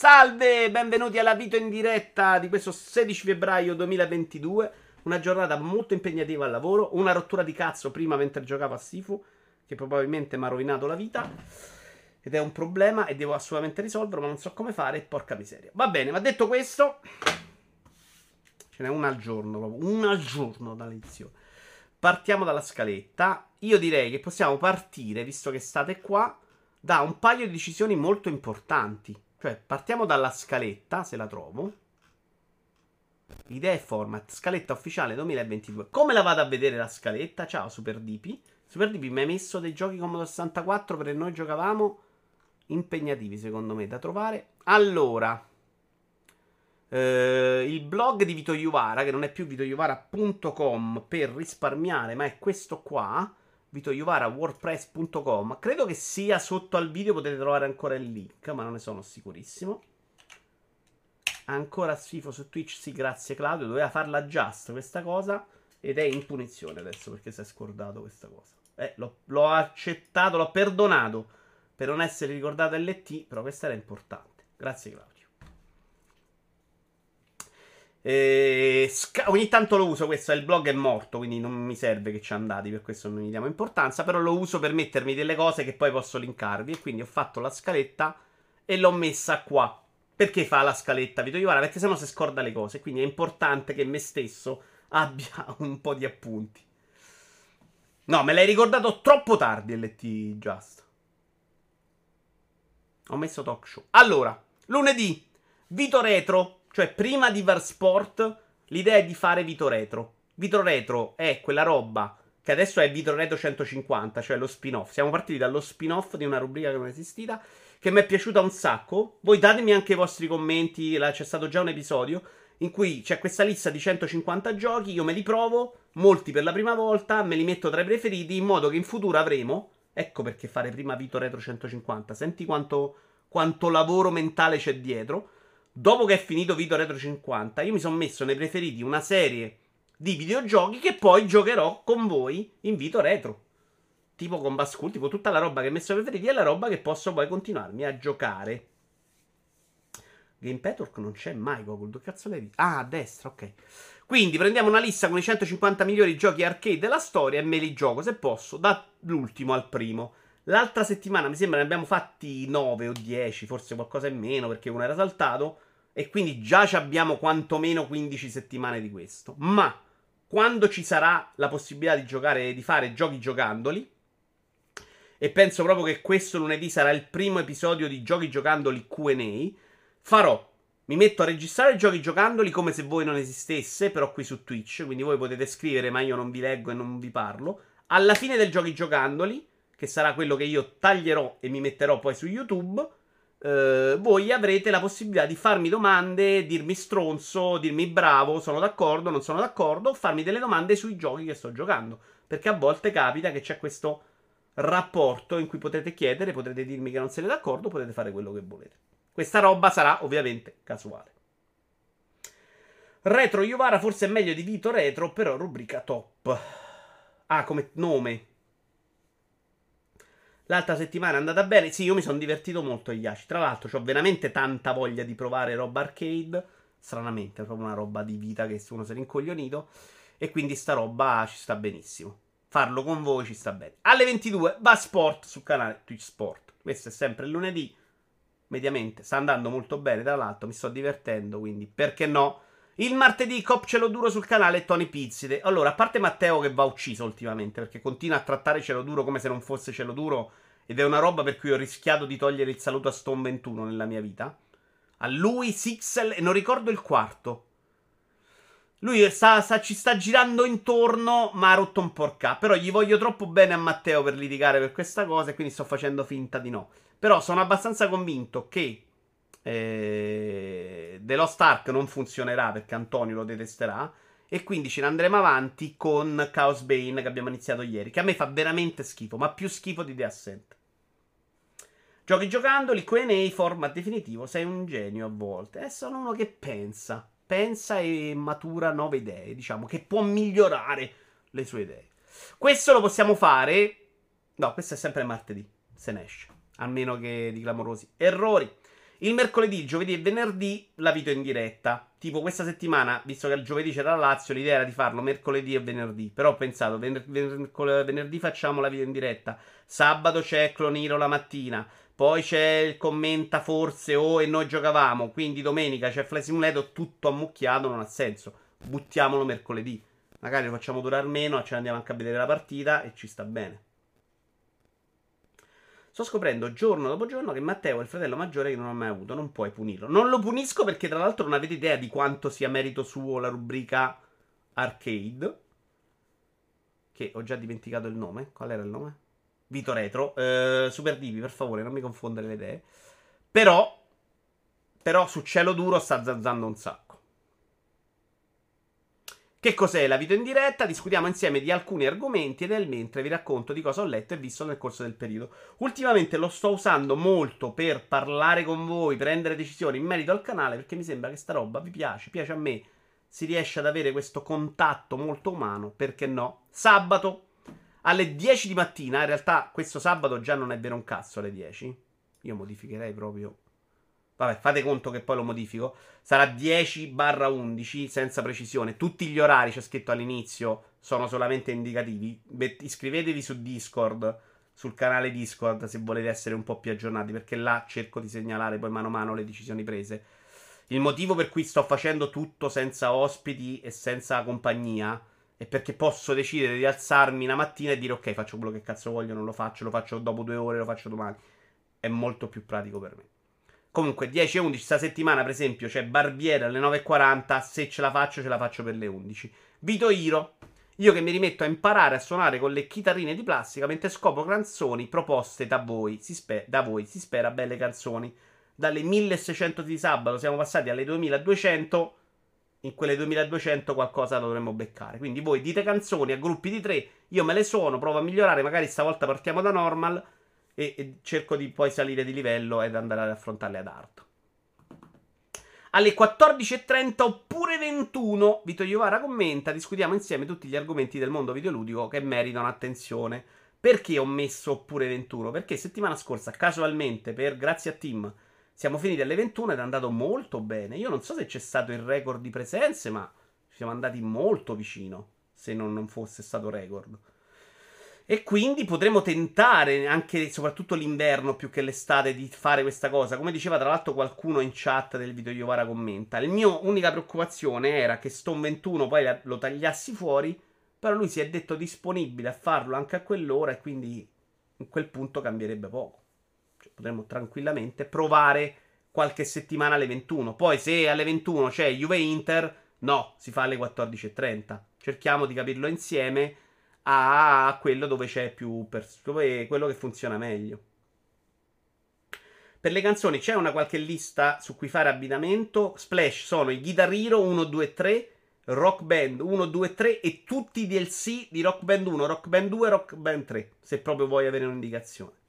Salve, benvenuti alla video in diretta di questo 16 febbraio 2022. Una giornata molto impegnativa al lavoro. Una rottura di cazzo prima mentre giocavo a Sifu, che probabilmente mi ha rovinato la vita. Ed è un problema e devo assolutamente risolverlo, ma non so come fare. Porca miseria. Va bene, ma detto questo, ce n'è una al giorno, una al giorno da lezione. Partiamo dalla scaletta. Io direi che possiamo partire, visto che state qua, da un paio di decisioni molto importanti. Cioè, partiamo dalla scaletta, se la trovo. Idea e format, scaletta ufficiale 2022. Come la vado a vedere la scaletta? Ciao Super DP. Super DP mi hai messo dei giochi Commodore 64 perché noi giocavamo impegnativi secondo me da trovare. Allora, eh, il blog di Vito Iuvara, che non è più vitoiuvara.com per risparmiare, ma è questo qua vitoiuvara.wordpress.com. Credo che sia sotto al video, potete trovare ancora il link, ma non ne sono sicurissimo. Ancora schifo su Twitch, sì, grazie Claudio, doveva farla just questa cosa ed è in punizione adesso perché si è scordato questa cosa. Eh, l'ho, l'ho accettato, l'ho perdonato per non essere ricordato LT, però questa era importante. Grazie Claudio. Eh, sca- ogni tanto lo uso, questo il blog è morto, quindi non mi serve che ci andate, per questo non gli diamo importanza, però lo uso per mettermi delle cose che poi posso linkarvi e quindi ho fatto la scaletta e l'ho messa qua. Perché fa la scaletta Vito Ivara? Perché sennò si scorda le cose, quindi è importante che me stesso abbia un po' di appunti. No, me l'hai ricordato troppo tardi LT Just. Ho messo talk show. Allora, lunedì, Vito Retro cioè, prima di Varsport, l'idea è di fare Vito Retro. Vito Retro è quella roba che adesso è Vito Retro 150, cioè lo spin-off. Siamo partiti dallo spin-off di una rubrica che non esistita, che mi è piaciuta un sacco. Voi datemi anche i vostri commenti, c'è stato già un episodio in cui c'è questa lista di 150 giochi, io me li provo, molti per la prima volta, me li metto tra i preferiti, in modo che in futuro avremo... Ecco perché fare prima Vito Retro 150. Senti quanto, quanto lavoro mentale c'è dietro dopo che è finito Vito Retro 50, io mi sono messo nei preferiti una serie di videogiochi che poi giocherò con voi in Vito Retro. Tipo con Bascool, tipo tutta la roba che ho messo nei preferiti è la roba che posso poi continuarmi a giocare. Game Petwork non c'è mai, Google. Dove cazzo visto? Ah, a destra, ok. Quindi prendiamo una lista con i 150 migliori giochi arcade della storia e me li gioco, se posso, dall'ultimo al primo. L'altra settimana mi sembra ne abbiamo fatti 9 o 10, forse qualcosa in meno perché uno era saltato. E quindi già abbiamo quantomeno 15 settimane di questo. Ma quando ci sarà la possibilità di giocare, di fare giochi giocandoli, e penso proprio che questo lunedì sarà il primo episodio di giochi giocandoli QA, farò. Mi metto a registrare giochi giocandoli come se voi non esistesse, però qui su Twitch, quindi voi potete scrivere, ma io non vi leggo e non vi parlo. Alla fine del giochi giocandoli, che sarà quello che io taglierò e mi metterò poi su YouTube, Uh, voi avrete la possibilità di farmi domande, dirmi stronzo, dirmi bravo, sono d'accordo, non sono d'accordo, farmi delle domande sui giochi che sto giocando. Perché a volte capita che c'è questo rapporto in cui potete chiedere, potrete dirmi che non siete d'accordo, potete fare quello che volete. Questa roba sarà ovviamente casuale. Retro Iovara forse è meglio di Vito Retro, però rubrica top. Ah, come nome. L'altra settimana è andata bene. Sì, io mi sono divertito molto agli Yashi. Tra l'altro, ho veramente tanta voglia di provare roba arcade. Stranamente, è proprio una roba di vita che uno si è rincoglionito. E quindi sta roba ci sta benissimo. Farlo con voi ci sta bene. Alle 22 va sport sul canale Twitch Sport. Questo è sempre il lunedì. Mediamente sta andando molto bene. Tra l'altro, mi sto divertendo. Quindi, perché no? Il martedì Cop Cielo Duro sul canale Tony Pizzide. Allora, a parte Matteo che va ucciso ultimamente perché continua a trattare Cielo Duro come se non fosse Cielo Duro ed è una roba per cui ho rischiato di togliere il saluto a Stone 21 nella mia vita. A lui, Sixel e non ricordo il quarto. Lui sta, sta, ci sta girando intorno, ma ha rotto un porca. Però gli voglio troppo bene a Matteo per litigare per questa cosa e quindi sto facendo finta di no. Però sono abbastanza convinto che eh, The Lost Ark non funzionerà perché Antonio lo detesterà. E quindi ce ne andremo avanti con Chaos Bane che abbiamo iniziato ieri. Che a me fa veramente schifo, ma più schifo di The Ascent. Giochi giocandoli, QA, format definitivo, sei un genio a volte. E sono uno che pensa, pensa e matura nuove idee, diciamo, che può migliorare le sue idee. Questo lo possiamo fare. No, questo è sempre martedì, se ne esce. A meno che di clamorosi errori. Il mercoledì, giovedì e venerdì la video in diretta. Tipo questa settimana, visto che il giovedì c'era la Lazio, l'idea era di farlo mercoledì e venerdì. Però ho pensato, vener- vener- venerdì facciamo la video in diretta. Sabato c'è Cloniro la mattina. Poi c'è il commenta forse o oh, e noi giocavamo. Quindi domenica c'è Fly Simulator, tutto ammucchiato, non ha senso. Buttiamolo mercoledì. Magari lo facciamo durare meno, ce andiamo anche a vedere la partita e ci sta bene. Sto scoprendo giorno dopo giorno che Matteo è il fratello maggiore che non ho mai avuto. Non puoi punirlo. Non lo punisco perché, tra l'altro, non avete idea di quanto sia merito suo la rubrica arcade. Che ho già dimenticato il nome. Qual era il nome? Vito Retro. Eh, Super Divi, per favore, non mi confondere le idee. Però. Però su cielo duro sta zanzando un sacco. Che cos'è la video in diretta? Discutiamo insieme di alcuni argomenti e nel mentre vi racconto di cosa ho letto e visto nel corso del periodo. Ultimamente lo sto usando molto per parlare con voi, prendere decisioni in merito al canale perché mi sembra che sta roba vi piace, piace a me. Si riesce ad avere questo contatto molto umano, perché no? Sabato alle 10 di mattina, in realtà questo sabato già non è vero un cazzo alle 10. Io modificherei proprio Vabbè, fate conto che poi lo modifico. Sarà 10-11 senza precisione. Tutti gli orari, c'è scritto all'inizio, sono solamente indicativi. iscrivetevi su Discord, sul canale Discord, se volete essere un po' più aggiornati, perché là cerco di segnalare poi mano a mano le decisioni prese. Il motivo per cui sto facendo tutto senza ospiti e senza compagnia è perché posso decidere di alzarmi una mattina e dire ok, faccio quello che cazzo voglio, non lo faccio, lo faccio dopo due ore, lo faccio domani. È molto più pratico per me. Comunque 10 e 11 sta settimana, per esempio, c'è Barbiere alle 9.40. Se ce la faccio, ce la faccio per le 11. Vito Iro. Io che mi rimetto a imparare a suonare con le chitarrine di plastica mentre scopro canzoni proposte da voi. Si, spe- da voi. si spera belle canzoni. Dalle 1600 di sabato siamo passati alle 2200. In quelle 2200 qualcosa dovremmo beccare. Quindi voi dite canzoni a gruppi di tre. Io me le suono, provo a migliorare. Magari stavolta partiamo da normal e, e cerco di poi salire di livello ed andare ad affrontarle ad art. Alle 14.30 oppure 21, Vito Iovara commenta, discutiamo insieme tutti gli argomenti del mondo videoludico che meritano attenzione. Perché ho messo oppure 21? Perché settimana scorsa, casualmente, per grazie a Tim, siamo finiti alle 21 ed è andato molto bene. Io non so se c'è stato il record di presenze, ma siamo andati molto vicino, se non, non fosse stato record. E quindi potremo tentare anche, soprattutto l'inverno più che l'estate, di fare questa cosa. Come diceva tra l'altro qualcuno in chat del video Iovara commenta. La mia unica preoccupazione era che Stone 21 poi lo tagliassi fuori. Però lui si è detto disponibile a farlo anche a quell'ora. E quindi in quel punto cambierebbe poco. Potremmo tranquillamente provare qualche settimana alle 21. Poi se alle 21 c'è Juve Inter, no, si fa alle 14.30. Cerchiamo di capirlo insieme a quello dove c'è più pers- dove quello che funziona meglio. Per le canzoni c'è una qualche lista su cui fare abbinamento. Splash sono i Guitar Hero 1, 2, 3, Rock Band 1, 2, 3 e tutti i DLC di Rock Band 1, Rock Band 2 e Rock Band 3, se proprio vuoi avere un'indicazione.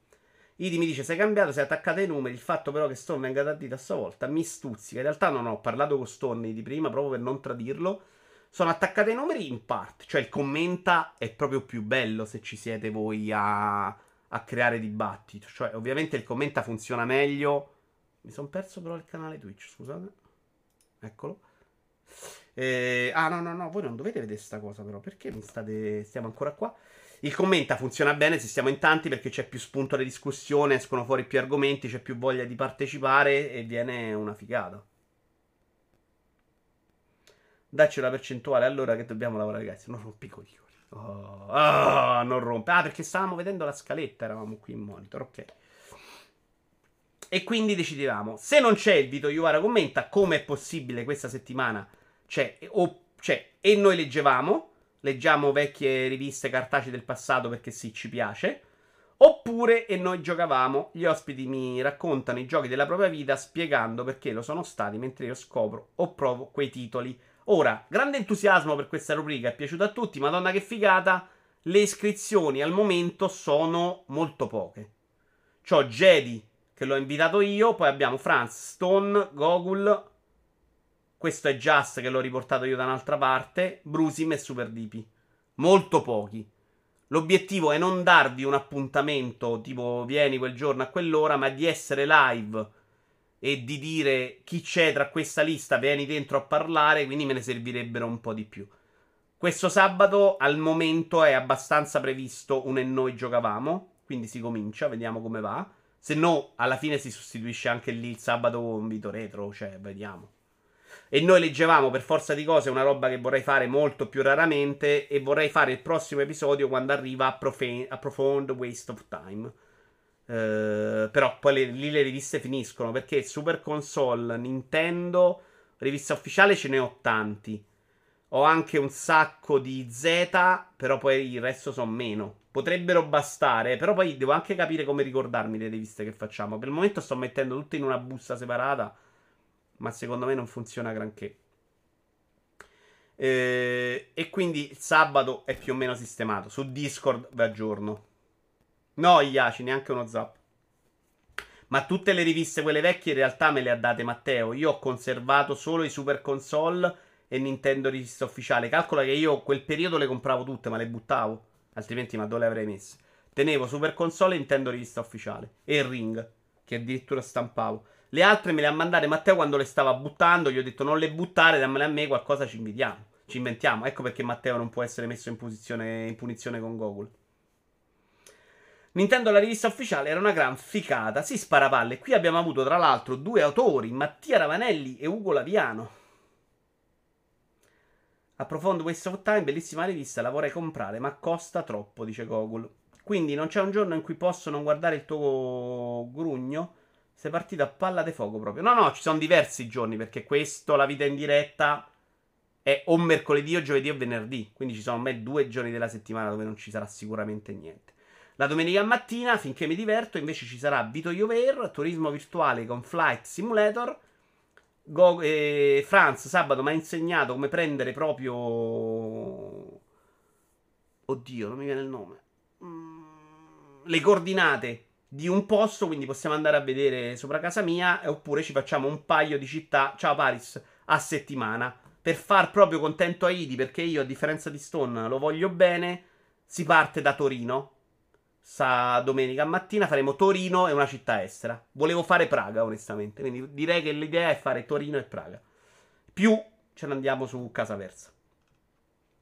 Idi mi dice: Sei cambiato, sei attaccato ai numeri. Il fatto però che Stone venga da dita a sua volta mi stuzzica. In realtà non ho parlato con Stone di prima proprio per non tradirlo. Sono attaccati ai numeri in parte, cioè il commenta è proprio più bello se ci siete voi a, a creare dibattito. Cioè, ovviamente il commenta funziona meglio. Mi sono perso però il canale Twitch, scusate. Eccolo. Eh, ah, no, no, no, voi non dovete vedere questa cosa, però. Perché mi state. Stiamo ancora qua? Il commenta funziona bene se siamo in tanti perché c'è più spunto di discussione, escono fuori più argomenti, c'è più voglia di partecipare e viene una figata. Dacci una percentuale allora che dobbiamo lavorare, ragazzi. Non rompi coglioni. Oh, oh, non rompe. Ah, perché stavamo vedendo la scaletta, eravamo qui in monitor, ok. E quindi decidevamo, se non c'è il Vito Iuara commenta, come è possibile questa settimana c'è, o, c'è, e noi leggevamo, leggiamo vecchie riviste cartacee del passato perché sì, ci piace, oppure e noi giocavamo, gli ospiti mi raccontano i giochi della propria vita spiegando perché lo sono stati mentre io scopro o provo quei titoli Ora, grande entusiasmo per questa rubrica, è piaciuta a tutti, madonna che figata. Le iscrizioni al momento sono molto poche. C'ho Jedi, che l'ho invitato io, poi abbiamo Franz, Stone, Gogul, questo è Just che l'ho riportato io da un'altra parte, Brusim e Super DP. Molto pochi. L'obiettivo è non darvi un appuntamento tipo vieni quel giorno a quell'ora, ma di essere live e di dire chi c'è tra questa lista, vieni dentro a parlare, quindi me ne servirebbero un po' di più. Questo sabato al momento è abbastanza previsto un e noi giocavamo, quindi si comincia, vediamo come va. Se no, alla fine si sostituisce anche lì il sabato con Vito Retro, cioè vediamo. E noi leggevamo per forza di cose una roba che vorrei fare molto più raramente e vorrei fare il prossimo episodio quando arriva a, profe- Profound Waste of Time. Uh, però poi le, lì le riviste finiscono perché Super Console, Nintendo, rivista ufficiale ce ne ho tanti. Ho anche un sacco di Z, però poi il resto sono meno. Potrebbero bastare, però poi devo anche capire come ricordarmi le riviste che facciamo. Per il momento sto mettendo tutte in una busta separata, ma secondo me non funziona granché. Eh, e quindi il sabato è più o meno sistemato. Su Discord vi aggiorno. No, Iaci, neanche uno zap. Ma tutte le riviste, quelle vecchie, in realtà me le ha date Matteo. Io ho conservato solo i Super Console e Nintendo rivista ufficiale. Calcola che io quel periodo le compravo tutte, ma le buttavo. Altrimenti, ma dove le avrei messe? Tenevo Super Console e Nintendo rivista ufficiale. E Ring, che addirittura stampavo. Le altre me le ha mandate Matteo quando le stava buttando. Gli ho detto non le buttare, dammele a me, qualcosa ci invitiamo. Ci inventiamo. Ecco perché Matteo non può essere messo in, posizione, in punizione con Google. Nintendo la rivista ufficiale era una gran ficata. Si sparapalle. Qui abbiamo avuto tra l'altro due autori, Mattia Ravanelli e Ugo Laviano. Approfondo Waste of Time, bellissima rivista, la vorrei comprare, ma costa troppo, dice Gogol. Quindi non c'è un giorno in cui posso non guardare il tuo grugno? Sei partito a palla di fuoco proprio. No, no, ci sono diversi giorni, perché questo, la vita in diretta, è o mercoledì o giovedì o venerdì. Quindi ci sono me due giorni della settimana dove non ci sarà sicuramente niente. La domenica mattina, finché mi diverto, invece ci sarà Vito Iover, turismo virtuale con Flight Simulator Go- eh, Franz sabato mi ha insegnato come prendere proprio. Oddio, non mi viene il nome. Mm, le coordinate di un posto, quindi possiamo andare a vedere sopra casa mia. Oppure ci facciamo un paio di città. Ciao Paris, a settimana. Per far proprio contento a Idi, perché io, a differenza di Stone, lo voglio bene. Si parte da Torino Sa domenica mattina faremo Torino e una città estera. Volevo fare Praga, onestamente. Quindi direi che l'idea è fare Torino e Praga. Più ce ne andiamo su casa versa.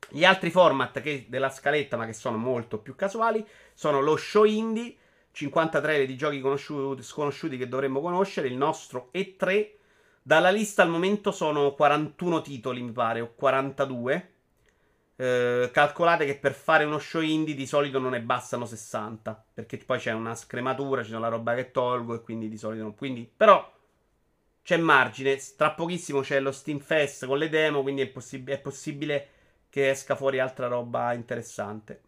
Gli altri format che, della scaletta, ma che sono molto più casuali, sono lo show indie, 53 di giochi conosciuti, sconosciuti che dovremmo conoscere, il nostro E3. Dalla lista al momento sono 41 titoli, mi pare, o 42. Eh, calcolate che per fare uno show indie di solito non ne bastano 60. Perché poi c'è una scrematura, c'è la roba che tolgo e quindi di solito non. Quindi, però c'è margine. Tra pochissimo c'è lo Steam Fest con le demo, quindi è, possib- è possibile che esca fuori altra roba interessante.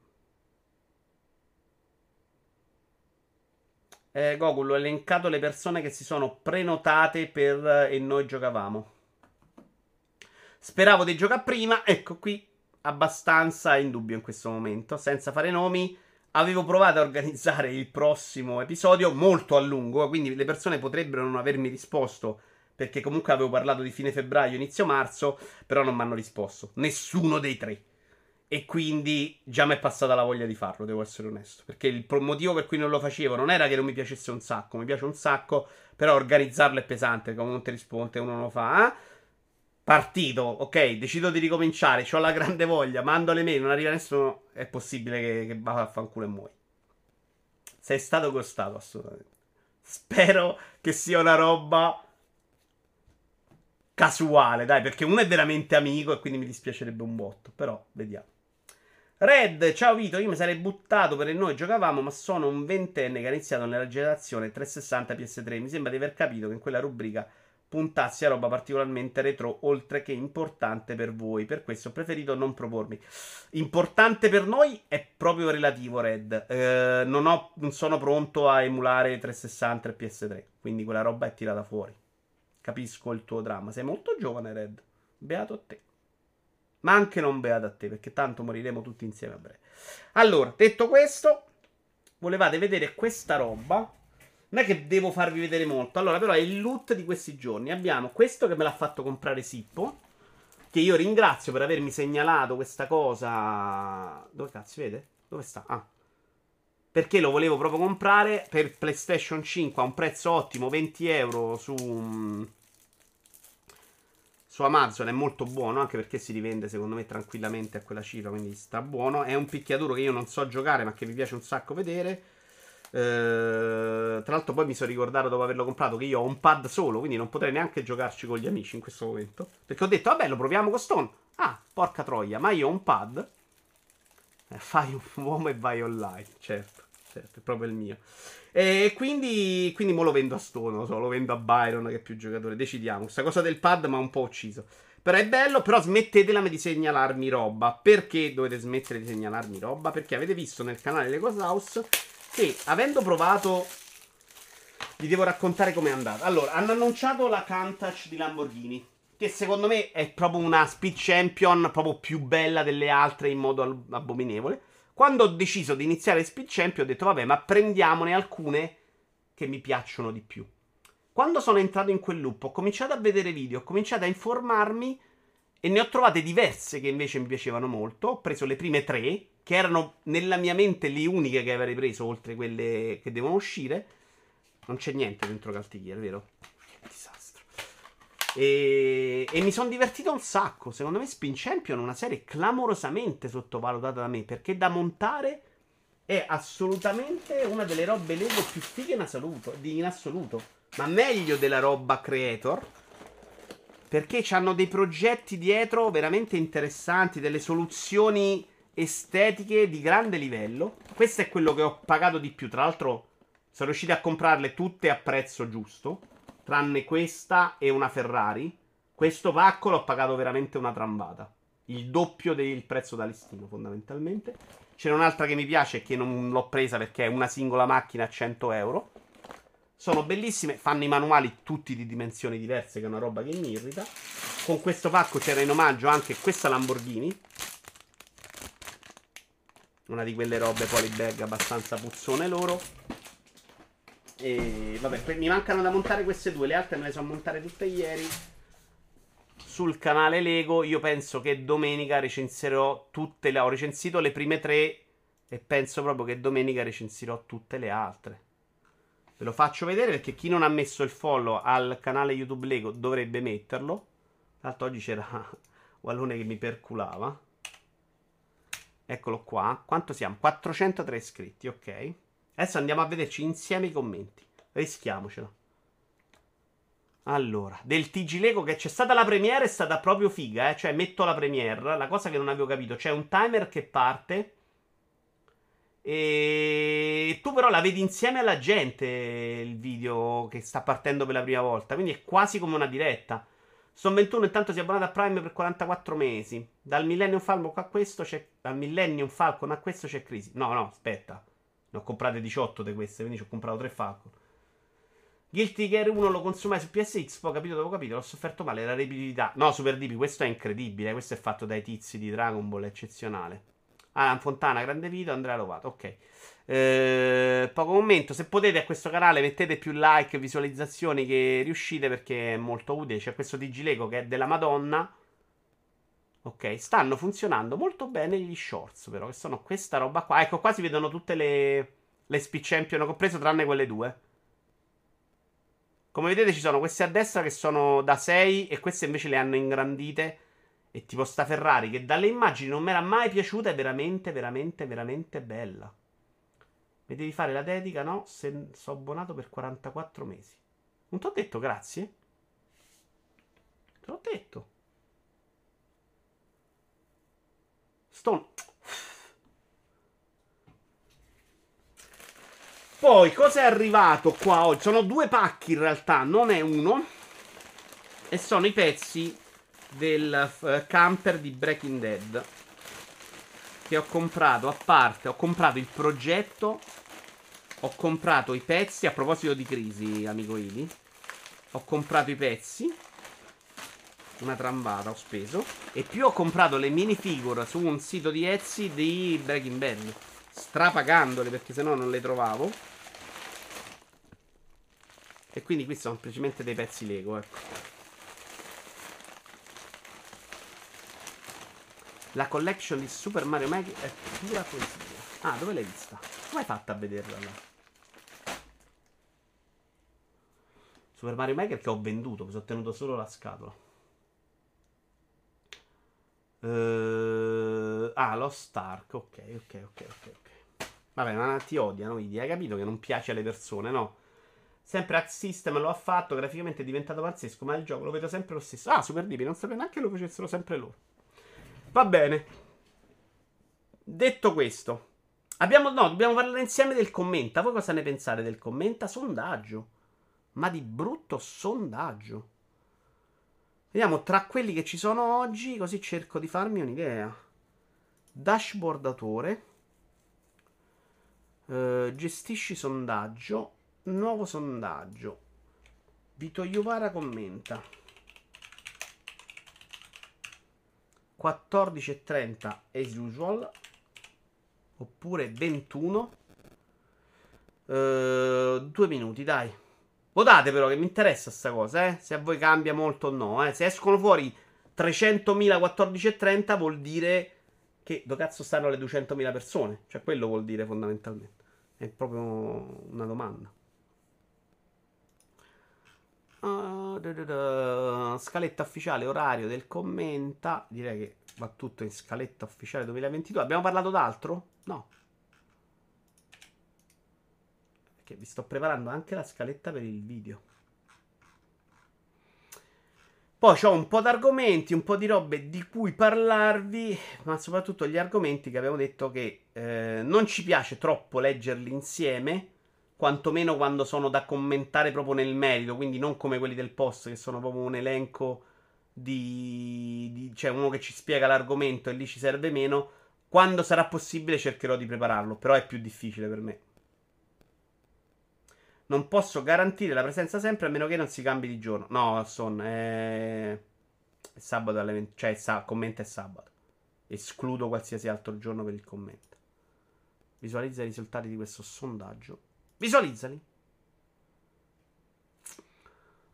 Eh, Gogol, ho elencato le persone che si sono prenotate per eh, e noi giocavamo. Speravo di giocare prima, ecco qui abbastanza in dubbio in questo momento, senza fare nomi. Avevo provato a organizzare il prossimo episodio molto a lungo, quindi le persone potrebbero non avermi risposto perché comunque avevo parlato di fine febbraio, inizio marzo, però non mi hanno risposto. Nessuno dei tre. E quindi già mi è passata la voglia di farlo, devo essere onesto. Perché il motivo per cui non lo facevo non era che non mi piacesse un sacco, mi piace un sacco, però organizzarlo è pesante, come non ti risponde, uno non lo fa. Eh? Partito, ok, decido di ricominciare, ho la grande voglia, mando le mail, non arriva nessuno, è possibile che, che va a fanculo e muoio. Sei stato costato, assolutamente. Spero che sia una roba casuale, dai, perché uno è veramente amico e quindi mi dispiacerebbe un botto, però vediamo. Red, ciao Vito, io mi sarei buttato per noi giocavamo, ma sono un ventenne che ha iniziato nella generazione 360 PS3. Mi sembra di aver capito che in quella rubrica puntassi a roba particolarmente retro, oltre che importante per voi. Per questo ho preferito non propormi. Importante per noi è proprio relativo, Red. Eh, non, ho, non, sono pronto a emulare 360 e PS3, quindi quella roba è tirata fuori. Capisco il tuo dramma. Sei molto giovane, Red. Beato a te. Ma anche non beato a te, perché tanto moriremo tutti insieme a breve. Allora, detto questo, volevate vedere questa roba non è che devo farvi vedere molto. Allora, però, è il loot di questi giorni. Abbiamo questo che me l'ha fatto comprare Sippo. Che io ringrazio per avermi segnalato questa cosa. Dove cazzo, vede? Dove sta? Ah. perché lo volevo proprio comprare per PlayStation 5 a un prezzo ottimo, 20 euro su, su Amazon. È molto buono, anche perché si rivende secondo me tranquillamente a quella cifra, quindi sta buono. È un picchiaduro che io non so giocare, ma che mi piace un sacco vedere. Uh, tra l'altro, poi mi sono ricordato dopo averlo comprato che io ho un pad solo, quindi non potrei neanche giocarci con gli amici in questo momento. Perché ho detto, vabbè, lo proviamo con Stone. Ah, porca troia, ma io ho un pad. Eh, fai un uomo e vai online, certo certo, è proprio il mio. E quindi, quindi mo lo vendo a Stone, lo so, lo vendo a Byron che è più giocatore. Decidiamo. Questa cosa del pad mi ha un po' ucciso. Però è bello, però smettetela di segnalarmi roba. Perché dovete smettere di segnalarmi roba? Perché avete visto nel canale Lego House che avendo provato vi devo raccontare com'è andata. Allora, hanno annunciato la Countach di Lamborghini. Che secondo me è proprio una speed champion proprio più bella delle altre in modo abominevole. Quando ho deciso di iniziare Speed Champion ho detto vabbè ma prendiamone alcune che mi piacciono di più. Quando sono entrato in quel loop ho cominciato a vedere video, ho cominciato a informarmi e ne ho trovate diverse che invece mi piacevano molto. Ho preso le prime tre, che erano nella mia mente le uniche che avrei preso oltre quelle che devono uscire. Non c'è niente dentro Caltighier, vero? E, e mi sono divertito un sacco. Secondo me Spin Champion è una serie clamorosamente sottovalutata da me perché da montare è assolutamente una delle robe Lego più fighe in assoluto, in assoluto. Ma meglio della roba Creator. Perché hanno dei progetti dietro veramente interessanti, delle soluzioni estetiche di grande livello. Questo è quello che ho pagato di più. Tra l'altro, sono riusciti a comprarle tutte a prezzo giusto tranne questa e una Ferrari. Questo pacco l'ho pagato veramente una trambata. Il doppio del prezzo da listino, fondamentalmente. C'era un'altra che mi piace e che non l'ho presa perché è una singola macchina a 100 euro. Sono bellissime, fanno i manuali tutti di dimensioni diverse, che è una roba che mi irrita. Con questo pacco c'era in omaggio anche questa Lamborghini. Una di quelle robe polybag abbastanza puzzone loro. E vabbè, mi mancano da montare queste due, le altre me le so montare tutte ieri. Sul canale Lego, io penso che domenica recensirò tutte le. Ho recensito le prime tre e penso proprio che domenica recensirò tutte le altre. Ve lo faccio vedere perché chi non ha messo il follow al canale YouTube Lego dovrebbe metterlo. L'altro oggi c'era Wallone che mi perculava. Eccolo qua. Quanto siamo? 403 iscritti, ok. Adesso andiamo a vederci insieme i commenti. Rischiamocelo. Allora, del TG Lego che c'è stata la premiere è stata proprio figa, eh? Cioè, metto la premiere, la cosa che non avevo capito, c'è un timer che parte e tu però la vedi insieme alla gente il video che sta partendo per la prima volta, quindi è quasi come una diretta. Sono 21 intanto si è abbonato a Prime per 44 mesi. Dal Millennium Falcon a questo c'è dal Millennium Falcon a questo c'è crisi. No, no, aspetta. Ne ho comprate 18 di queste, quindi ci ho comprato 3 Falcon. Guilty Gear 1 lo consumai su PSX, poi capito dopo capito, l'ho sofferto male, la repetitività. No, Super DP, questo è incredibile, questo è fatto dai tizi di Dragon Ball, eccezionale. Alan Fontana, grande video, Andrea Lovato, ok. Eh, poco commento, se potete a questo canale mettete più like, visualizzazioni che riuscite perché è molto utile. C'è questo Digilego che è della Madonna. Ok, stanno funzionando molto bene gli shorts, però, che sono questa roba qua. Ecco, qua si vedono tutte le, le speed champion che ho preso, tranne quelle due. Come vedete ci sono queste a destra che sono da 6 e queste invece le hanno ingrandite. E tipo sta Ferrari che dalle immagini non mi era mai piaciuta è veramente, veramente, veramente bella. Mi devi fare la dedica, no? Se sono abbonato per 44 mesi. Non ti ho detto grazie? Te l'ho detto. Stone. Poi, cosa è arrivato qua oggi? Sono due pacchi in realtà, non è uno. E sono i pezzi del uh, camper di Breaking Dead. Che ho comprato a parte. Ho comprato il progetto. Ho comprato i pezzi. A proposito di crisi, amico Ivi. Ho comprato i pezzi una trambata ho speso. E più ho comprato le minifigure su un sito di Etsy di Breaking Bad. Strapagandole perché sennò non le trovavo. E quindi qui sono semplicemente dei pezzi Lego, ecco. La collection di Super Mario Maker è pura poesia. Ah, dove l'hai vista? Come hai fatto a vederla là? Super Mario Maker che ho venduto, mi sono tenuto solo la scatola. Uh, ah, lo Stark. Ok, ok, ok, ok. Vabbè, ma ti odiano, vedi? Hai capito che non piace alle persone, no? Sempre Act System lo ha fatto, graficamente è diventato pazzesco, ma il gioco lo vedo sempre lo stesso. Ah, Super Divi, non sapevo neanche che lo facessero sempre loro. Va bene. Detto questo, abbiamo, no, dobbiamo parlare insieme del commenta. Voi cosa ne pensate del commenta? Sondaggio. Ma di brutto sondaggio. Vediamo tra quelli che ci sono oggi, così cerco di farmi un'idea. Dashboardatore. Uh, gestisci sondaggio. Nuovo sondaggio. Vito Iuvara commenta. 14.30 as usual. Oppure 21. Uh, due minuti, dai. Votate però che mi interessa sta cosa, eh. Se a voi cambia molto o no, eh. Se escono fuori 300.000 14.30 vuol dire che dove cazzo stanno le 200.000 persone? Cioè quello vuol dire fondamentalmente. È proprio una domanda. Da, da, da. Scaletta ufficiale, orario del commenta. Direi che va tutto in scaletta ufficiale 2022. Abbiamo parlato d'altro? No. Perché vi sto preparando anche la scaletta per il video. Poi ho un po' di argomenti, un po' di robe di cui parlarvi, ma soprattutto gli argomenti che avevo detto che eh, non ci piace troppo leggerli insieme, quantomeno quando sono da commentare proprio nel merito, quindi non come quelli del post che sono proprio un elenco di, di cioè uno che ci spiega l'argomento e lì ci serve meno. Quando sarà possibile cercherò di prepararlo, però è più difficile per me. Non posso garantire la presenza sempre a meno che non si cambi di giorno. No, Son, è... è sabato alle 20. Cioè, sa... commenta è sabato. Escludo qualsiasi altro giorno per il commento. Visualizza i risultati di questo sondaggio. Visualizzali.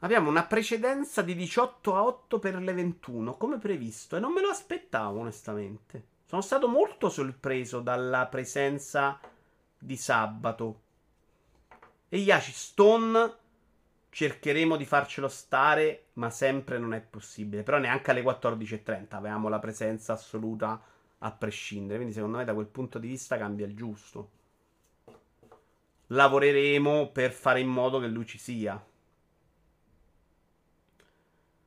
Abbiamo una precedenza di 18 a 8 per le 21, come previsto, e non me lo aspettavo onestamente. Sono stato molto sorpreso dalla presenza di sabato. E Yashi Stone cercheremo di farcelo stare, ma sempre non è possibile. Però neanche alle 14.30 avevamo la presenza assoluta a prescindere. Quindi secondo me da quel punto di vista cambia il giusto. Lavoreremo per fare in modo che lui ci sia.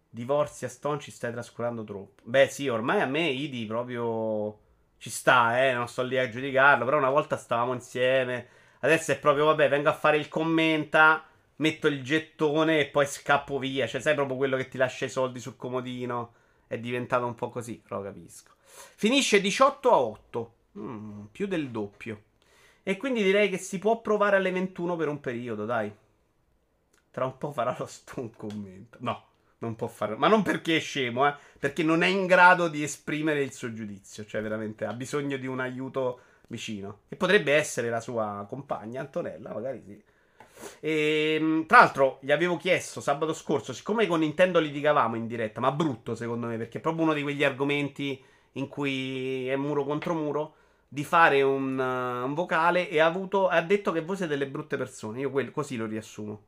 Divorzi a Stone ci stai trascurando troppo. Beh sì, ormai a me Idi proprio ci sta, eh, non sto lì a giudicarlo, però una volta stavamo insieme Adesso è proprio, vabbè, vengo a fare il commenta, metto il gettone e poi scappo via. Cioè, sai proprio quello che ti lascia i soldi sul comodino. È diventato un po' così, però capisco. Finisce 18 a 8. Mm, più del doppio. E quindi direi che si può provare alle 21 per un periodo, dai. Tra un po' farà lo stone commento. No, non può fare. Ma non perché è scemo, eh. Perché non è in grado di esprimere il suo giudizio. Cioè, veramente ha bisogno di un aiuto vicino. Che potrebbe essere la sua compagna, Antonella, magari sì. E, ehm, tra l'altro, gli avevo chiesto sabato scorso, siccome con Nintendo litigavamo in diretta, ma brutto secondo me, perché è proprio uno di quegli argomenti in cui è muro contro muro, di fare un, uh, un vocale e ha, avuto, ha, detto che voi siete delle brutte persone. Io quello, così lo riassumo.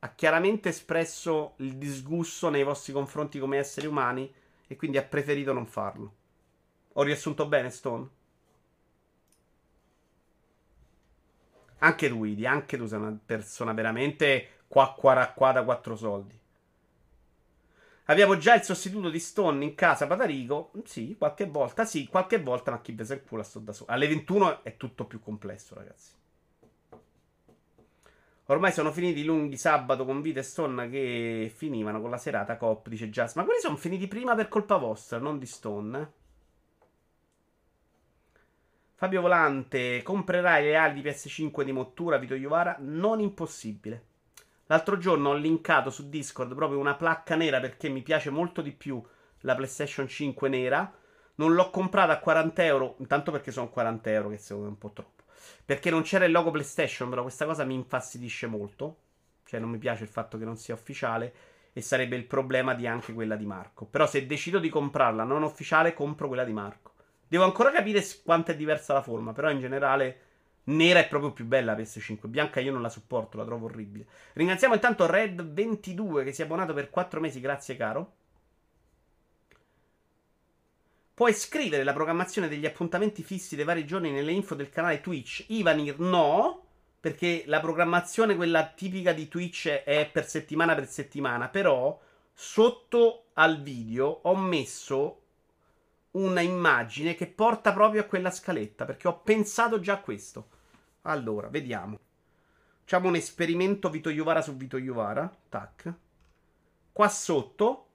Ha chiaramente espresso il disgusto nei vostri confronti come esseri umani e quindi ha preferito non farlo. Ho riassunto bene, Stone? Anche tu, Idi, anche tu sei una persona veramente qua qua qua da quattro soldi. Abbiamo già il sostituto di Stone in casa Patarico. Sì, qualche volta, sì, qualche volta, ma chi pesa il culo sto da solo. Alle 21 è tutto più complesso, ragazzi. Ormai sono finiti i lunghi sabato con Vita e Stone che finivano con la serata cop, dice Jazz. Ma quelli sono finiti prima per colpa vostra, non di Stone? Fabio Volante, comprerai le ali di PS5 di Mottura, Vito Iovara? Non impossibile. L'altro giorno ho linkato su Discord proprio una placca nera perché mi piace molto di più la PlayStation 5 nera. Non l'ho comprata a 40 euro, intanto perché sono 40 euro, che secondo me è un po' troppo. Perché non c'era il logo PlayStation, però questa cosa mi infastidisce molto. Cioè non mi piace il fatto che non sia ufficiale. e sarebbe il problema di anche quella di Marco. Però se decido di comprarla non ufficiale, compro quella di Marco. Devo ancora capire quanto è diversa la forma, però in generale nera è proprio più bella la PS5. Bianca io non la supporto, la trovo orribile. Ringraziamo intanto Red22 che si è abbonato per 4 mesi, grazie caro. Puoi scrivere la programmazione degli appuntamenti fissi dei vari giorni nelle info del canale Twitch. Ivanir no, perché la programmazione, quella tipica di Twitch, è per settimana per settimana. Però sotto al video ho messo una immagine che porta proprio a quella scaletta. Perché ho pensato già a questo. Allora, vediamo. Facciamo un esperimento Vito Iuvara su Vito Iuvara. Tac. Qua sotto.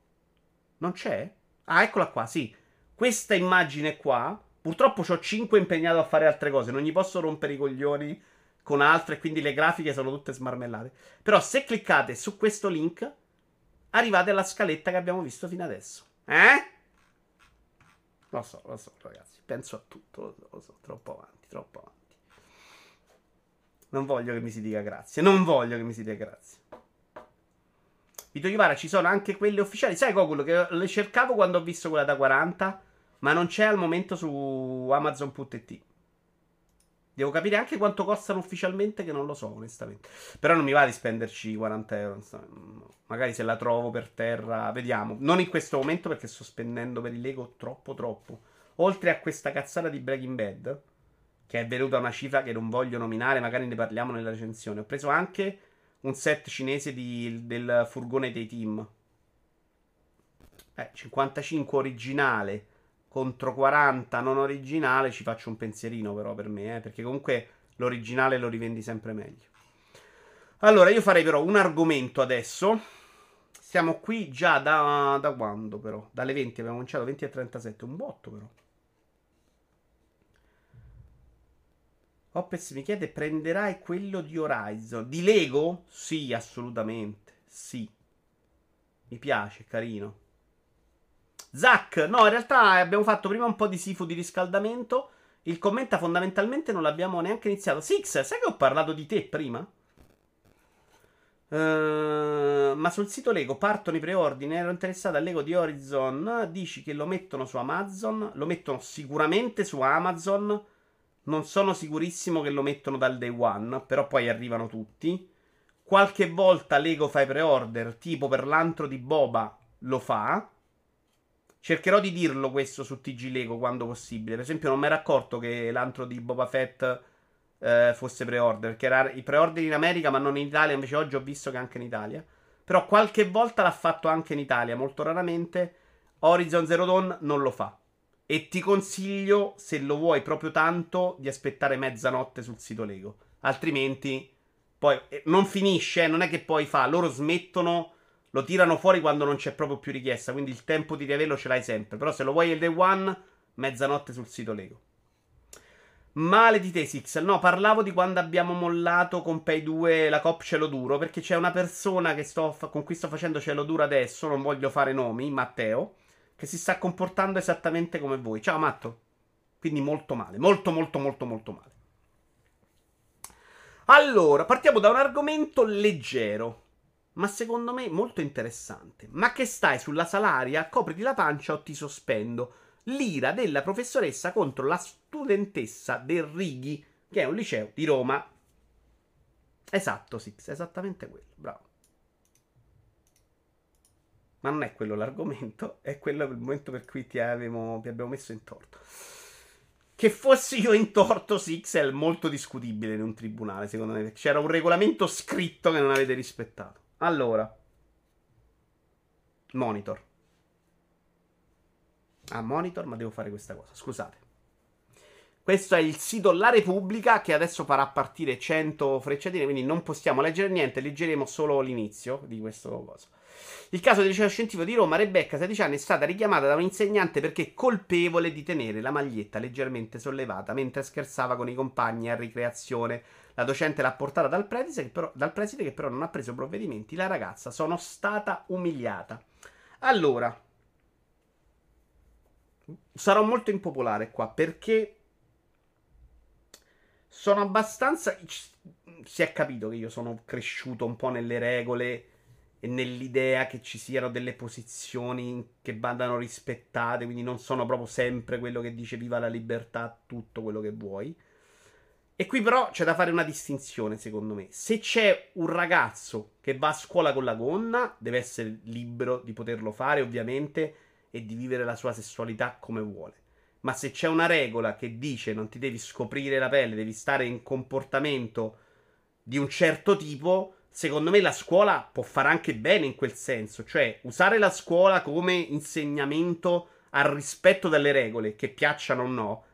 Non c'è? Ah, eccola qua, sì. Questa immagine qua. Purtroppo ho 5 impegnato a fare altre cose. Non gli posso rompere i coglioni con altre, quindi le grafiche sono tutte smarmellate. Però se cliccate su questo link, arrivate alla scaletta che abbiamo visto fino adesso. Eh? Lo so, lo so, ragazzi. Penso a tutto, lo so, lo so. Troppo avanti, troppo avanti. Non voglio che mi si dica grazie. Non voglio che mi si dica grazie. Vito Iovara ci sono anche quelle ufficiali. Sai, Gokulo, che le cercavo quando ho visto quella da 40, ma non c'è al momento su Amazon.it. Devo capire anche quanto costano ufficialmente, che non lo so, onestamente. Però non mi va di spenderci 40 euro. Magari se la trovo per terra, vediamo. Non in questo momento perché sto spendendo per il Lego troppo, troppo. Oltre a questa cazzata di Breaking Bad, che è venuta una cifra che non voglio nominare, magari ne parliamo nella recensione. Ho preso anche un set cinese di, del furgone dei team. Eh, 55 originale contro 40 non originale ci faccio un pensierino però per me, eh, perché comunque l'originale lo rivendi sempre meglio. Allora, io farei però un argomento adesso. Siamo qui già da, da quando però? Dalle 20 abbiamo cominciato, 20 e 37, un botto però. Opez mi chiede: prenderai quello di Horizon? Di Lego? Sì, assolutamente. Sì. Mi piace, carino. Zack, no, in realtà abbiamo fatto prima un po' di sifu di riscaldamento. Il commenta fondamentalmente non l'abbiamo neanche iniziato. Six, sai che ho parlato di te prima? Uh, ma sul sito Lego partono i preordini. Ero interessato al Lego di Horizon. Dici che lo mettono su Amazon. Lo mettono sicuramente su Amazon. Non sono sicurissimo che lo mettono dal day one. Però poi arrivano tutti. Qualche volta Lego fa i preorder. Tipo per l'antro di Boba lo fa. Cercherò di dirlo questo su TG Lego quando possibile. Per esempio, non mi ero accorto che l'antro di Boba Fett eh, fosse pre-order. Perché era i pre-order in America, ma non in Italia. Invece oggi ho visto che anche in Italia. Però qualche volta l'ha fatto anche in Italia, molto raramente. Horizon Zero Dawn non lo fa. E ti consiglio, se lo vuoi proprio tanto, di aspettare mezzanotte sul sito Lego. Altrimenti, poi eh, non finisce, eh, non è che poi fa. Loro smettono lo tirano fuori quando non c'è proprio più richiesta. Quindi il tempo di riaverlo ce l'hai sempre. Però se lo vuoi il day one, mezzanotte sul sito Lego. Male di te, Sixel. No, parlavo di quando abbiamo mollato con Pay 2 la cop cielo duro. Perché c'è una persona fa- con cui sto facendo cielo duro adesso. Non voglio fare nomi, Matteo. Che si sta comportando esattamente come voi. Ciao, Matto. Quindi molto male. Molto, molto, molto, molto male. Allora, partiamo da un argomento leggero ma secondo me molto interessante. Ma che stai sulla salaria? Copriti la pancia o ti sospendo. L'ira della professoressa contro la studentessa del Righi, che è un liceo di Roma. Esatto, Six, esattamente quello. Bravo. Ma non è quello l'argomento, è quello il momento per cui ti, avevamo, ti abbiamo messo in torto. Che fossi io in torto, Six, è molto discutibile in un tribunale, secondo me. C'era un regolamento scritto che non avete rispettato. Allora. Monitor. Ah, monitor, ma devo fare questa cosa. Scusate. Questo è il sito La Repubblica che adesso farà partire 100 frecciatine, quindi non possiamo leggere niente, leggeremo solo l'inizio di questo coso. Il caso del liceo scientifico di Roma, Rebecca, 16 anni, è stata richiamata da un insegnante perché colpevole di tenere la maglietta leggermente sollevata mentre scherzava con i compagni a ricreazione. La docente l'ha portata dal preside, che però, dal preside che però non ha preso provvedimenti. La ragazza sono stata umiliata. Allora, sarò molto impopolare qua perché sono abbastanza. Si è capito che io sono cresciuto un po' nelle regole e nell'idea che ci siano delle posizioni che vadano rispettate, quindi non sono proprio sempre quello che dice viva la libertà, tutto quello che vuoi. E qui però c'è da fare una distinzione, secondo me. Se c'è un ragazzo che va a scuola con la gonna, deve essere libero di poterlo fare, ovviamente, e di vivere la sua sessualità come vuole. Ma se c'è una regola che dice non ti devi scoprire la pelle, devi stare in comportamento di un certo tipo, secondo me la scuola può fare anche bene in quel senso. Cioè, usare la scuola come insegnamento al rispetto delle regole, che piacciono o no,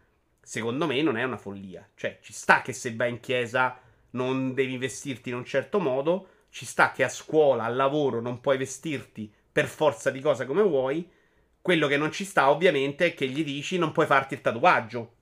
secondo me non è una follia. Cioè, ci sta che se vai in chiesa non devi vestirti in un certo modo, ci sta che a scuola, al lavoro non puoi vestirti per forza di cosa come vuoi. Quello che non ci sta, ovviamente, è che gli dici non puoi farti il tatuaggio.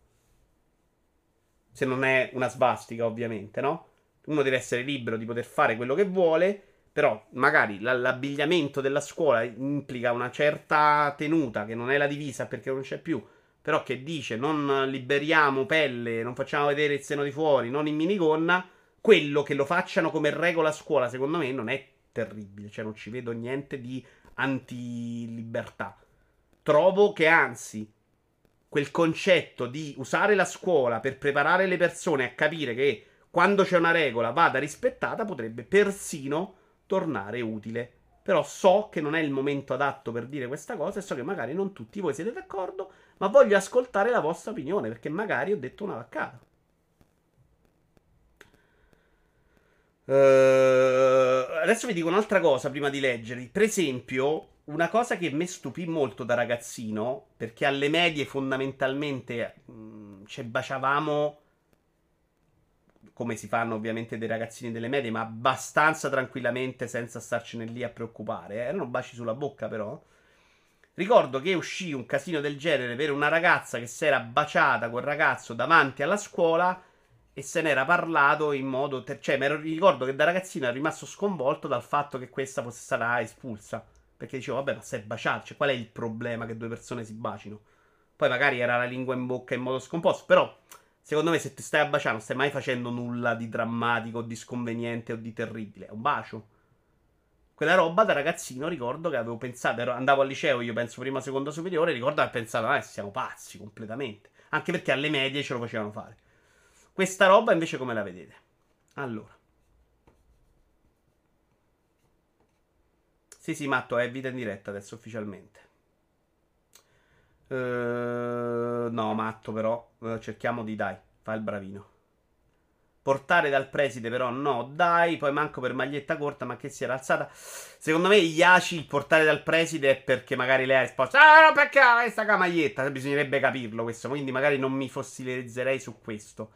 Se non è una svastica, ovviamente, no? Uno deve essere libero di poter fare quello che vuole, però magari l'abbigliamento della scuola implica una certa tenuta che non è la divisa perché non c'è più però che dice non liberiamo pelle, non facciamo vedere il seno di fuori, non in minigonna, quello che lo facciano come regola a scuola, secondo me, non è terribile. Cioè, non ci vedo niente di anti-libertà. Trovo che anzi, quel concetto di usare la scuola per preparare le persone a capire che quando c'è una regola vada rispettata potrebbe persino tornare utile. Però so che non è il momento adatto per dire questa cosa e so che magari non tutti voi siete d'accordo ma voglio ascoltare la vostra opinione perché magari ho detto una vaccata. Uh, adesso vi dico un'altra cosa prima di leggerli. Per esempio, una cosa che mi stupì molto da ragazzino, perché alle medie fondamentalmente mh, mm, ci baciavamo come si fanno ovviamente dei ragazzini delle medie, ma abbastanza tranquillamente senza starcene lì a preoccupare. Erano baci sulla bocca però. Ricordo che uscì un casino del genere per una ragazza che si era baciata col ragazzo davanti alla scuola e se n'era parlato in modo. Ter- cioè, mi ricordo che da ragazzino ero rimasto sconvolto dal fatto che questa fosse stata espulsa. Perché dicevo, vabbè, ma sei baciato, cioè, qual è il problema che due persone si bacino? Poi magari era la lingua in bocca in modo scomposto, però. Secondo me, se ti stai a baciare, non stai mai facendo nulla di drammatico, di sconveniente o di terribile. È un bacio. Quella roba da ragazzino ricordo che avevo pensato, ero, andavo al liceo, io penso prima seconda superiore, ricordo che pensavo, eh, siamo pazzi completamente. Anche perché alle medie ce lo facevano fare. Questa roba invece come la vedete? Allora. Sì, sì, Matto, è vita in diretta adesso ufficialmente. Uh, no, Matto, però, uh, cerchiamo di dai, fa il bravino. Portare dal preside, però, no, dai. Poi manco per maglietta corta, ma che si era alzata. Secondo me, Iaci, il portare dal preside è perché magari lei ha risposto. Ah, no, perché questa maglietta? Bisognerebbe capirlo questo. Quindi, magari non mi fossilizzerei su questo.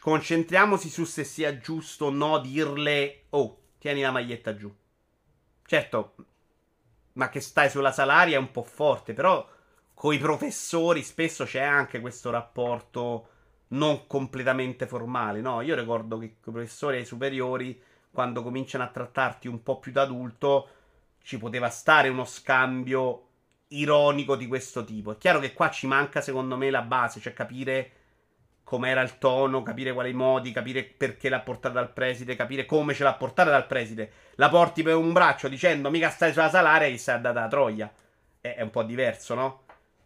Concentriamoci su se sia giusto o no dirle. Oh, tieni la maglietta giù. Certo, ma che stai sulla salaria è un po' forte. Però, con i professori spesso c'è anche questo rapporto non completamente formali, no? Io ricordo che i professori ai superiori, quando cominciano a trattarti un po' più da adulto, ci poteva stare uno scambio ironico di questo tipo. È chiaro che qua ci manca, secondo me, la base, cioè capire com'era il tono, capire quali modi, capire perché l'ha portata dal preside, capire come ce l'ha portata dal preside. La porti per un braccio dicendo mica stai sulla salaria e sei andata a Troia. È, è un po' diverso, no?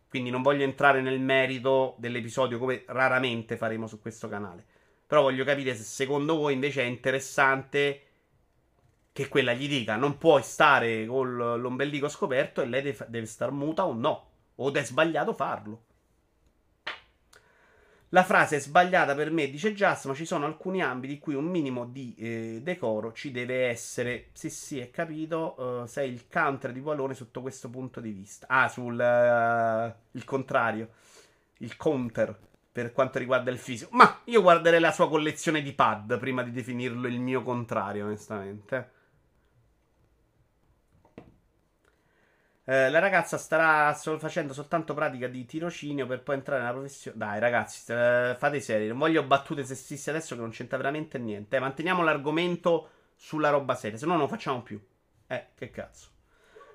Quindi non voglio entrare nel merito dell'episodio come raramente faremo su questo canale. Però voglio capire se secondo voi invece è interessante che quella gli dica non puoi stare con l'ombelico scoperto e lei deve, deve star muta o no. O è sbagliato farlo. La frase è sbagliata per me, dice Just, ma ci sono alcuni ambiti in cui un minimo di eh, decoro ci deve essere. Sì, sì, è capito. Uh, sei il counter di Valone sotto questo punto di vista. Ah, sul uh, il contrario. Il counter per quanto riguarda il fisico. Ma io guarderei la sua collezione di pad prima di definirlo il mio contrario, onestamente. Eh, la ragazza starà sol- facendo soltanto pratica di tirocinio per poi entrare nella professione. Dai, ragazzi, eh, fate serie. Non voglio battute sessiste adesso che non c'entra veramente niente. Eh, manteniamo l'argomento sulla roba seria, se no non lo facciamo più. Eh, che cazzo.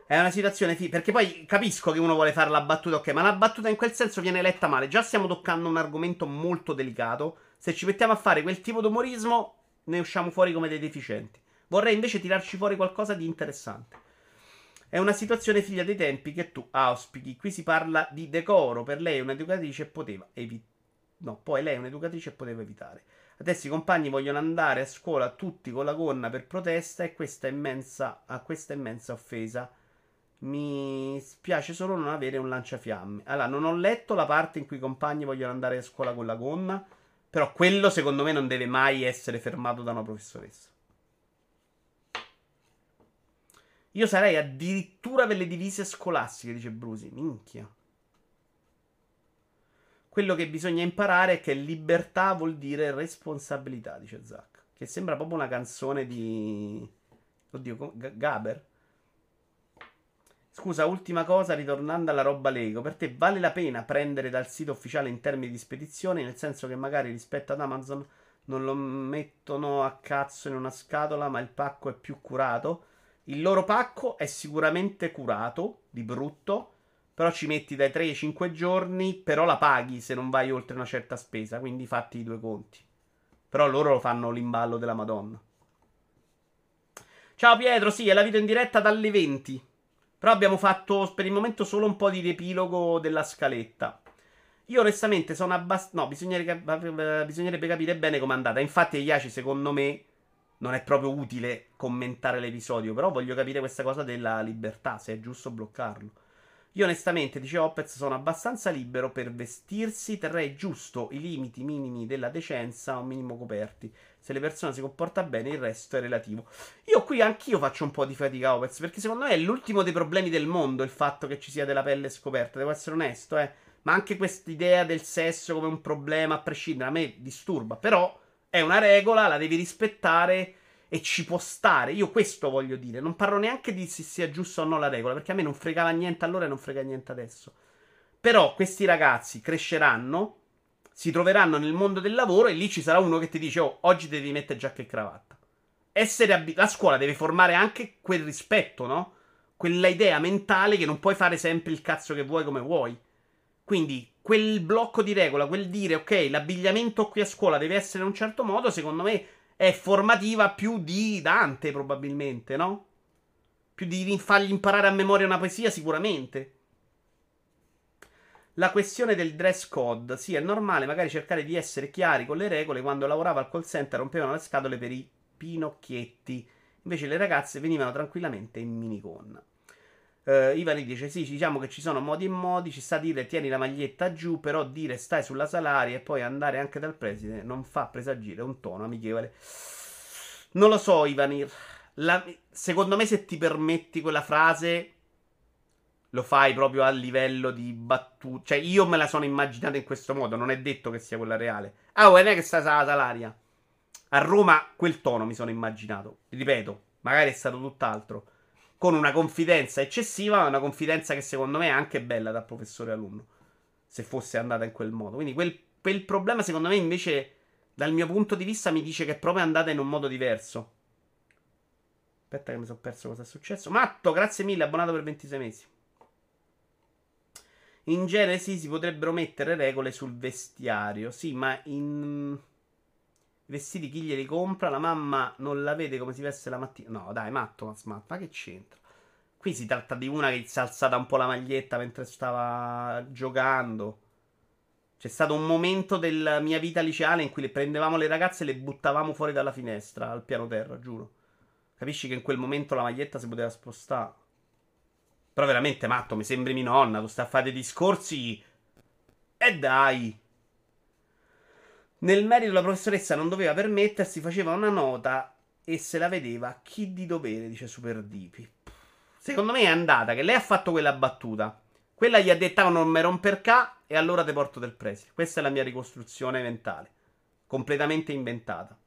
È una situazione. Fi- perché poi capisco che uno vuole fare la battuta, ok, ma la battuta in quel senso viene letta male. Già stiamo toccando un argomento molto delicato. Se ci mettiamo a fare quel tipo di umorismo, ne usciamo fuori come dei deficienti. Vorrei invece tirarci fuori qualcosa di interessante. È una situazione figlia dei tempi che tu auspichi. Qui si parla di decoro. Per lei un'educatrice poteva evitare. No, poi lei è un'educatrice e poteva evitare. Adesso i compagni vogliono andare a scuola tutti con la gonna per protesta e questa immensa, a questa immensa offesa. Mi spiace solo non avere un lanciafiamme. Allora, non ho letto la parte in cui i compagni vogliono andare a scuola con la gonna, però quello secondo me non deve mai essere fermato da una professoressa. Io sarei addirittura per le divise scolastiche, dice Brusi. Minchia. Quello che bisogna imparare è che libertà vuol dire responsabilità, dice Zack. Che sembra proprio una canzone di... Oddio, Gaber? Scusa, ultima cosa, ritornando alla roba Lego, per te vale la pena prendere dal sito ufficiale in termini di spedizione, nel senso che magari rispetto ad Amazon non lo mettono a cazzo in una scatola, ma il pacco è più curato? Il loro pacco è sicuramente curato, di brutto, però ci metti dai 3 ai 5 giorni, però la paghi se non vai oltre una certa spesa, quindi fatti i due conti. Però loro lo fanno l'imballo della Madonna. Ciao Pietro, sì, è la video in diretta dalle 20. Però abbiamo fatto per il momento solo un po' di riepilogo della scaletta. Io onestamente sono abbastanza... No, bisognerebbe, bisognerebbe capire bene com'è andata. Infatti, Iaci, secondo me, non è proprio utile commentare l'episodio. Però voglio capire questa cosa della libertà, se è giusto bloccarlo. Io onestamente, dice Opez, sono abbastanza libero per vestirsi, terrei giusto i limiti minimi della decenza, un minimo coperti. Se le persone si comportano bene, il resto è relativo. Io qui anch'io faccio un po' di fatica, Opez, perché secondo me è l'ultimo dei problemi del mondo il fatto che ci sia della pelle scoperta, devo essere onesto, eh. Ma anche quest'idea del sesso come un problema, a prescindere, a me disturba. Però è una regola, la devi rispettare e ci può stare. Io questo voglio dire. Non parlo neanche di se sia giusto o no la regola, perché a me non fregava niente allora e non frega niente adesso. Però questi ragazzi cresceranno, si troveranno nel mondo del lavoro e lì ci sarà uno che ti dice: Oh, oggi devi mettere giacca e cravatta. Ab- la scuola deve formare anche quel rispetto, no? Quella idea mentale che non puoi fare sempre il cazzo che vuoi come vuoi. Quindi quel blocco di regola, quel dire ok, l'abbigliamento qui a scuola deve essere in un certo modo, secondo me è formativa più di Dante, probabilmente, no? Più di fargli imparare a memoria una poesia, sicuramente. La questione del dress code, sì, è normale magari cercare di essere chiari con le regole. Quando lavorava al call center rompevano le scatole per i pinocchietti. Invece le ragazze venivano tranquillamente in minigonna. Uh, Ivani dice: Sì, diciamo che ci sono modi e modi. Ci sta a dire tieni la maglietta giù, però dire stai sulla salaria e poi andare anche dal preside non fa presagire un tono amichevole. Non lo so, Ivanir. La, secondo me, se ti permetti quella frase, lo fai proprio a livello di battuta. Cioè, io me la sono immaginata in questo modo. Non è detto che sia quella reale. Ah, non è che sta sulla salaria. A Roma quel tono mi sono immaginato. Ripeto, magari è stato tutt'altro con una confidenza eccessiva, ma una confidenza che secondo me è anche bella da professore alunno, se fosse andata in quel modo. Quindi quel, quel problema secondo me invece, dal mio punto di vista, mi dice che è proprio andata in un modo diverso. Aspetta che mi sono perso cosa è successo. Matto, grazie mille, abbonato per 26 mesi. In genere sì, si potrebbero mettere regole sul vestiario. Sì, ma in... I vestiti chi glieli compra? La mamma non la vede come si veste la mattina. No, dai, matto, ma smart. Ma che c'entra? Qui si tratta di una che si è alzata un po' la maglietta mentre stava giocando. C'è stato un momento della mia vita liceale in cui le prendevamo le ragazze e le buttavamo fuori dalla finestra al piano terra, giuro. Capisci che in quel momento la maglietta si poteva spostare. Però veramente matto, mi sembri mia nonna, tu stai a fare dei discorsi. E dai. Nel merito la professoressa non doveva permettersi, faceva una nota e se la vedeva chi di dovere, dice Super Dipi. Secondo me è andata che lei ha fatto quella battuta. Quella gli ha detto oh, non me romper e allora te porto del preside. Questa è la mia ricostruzione mentale. Completamente inventata.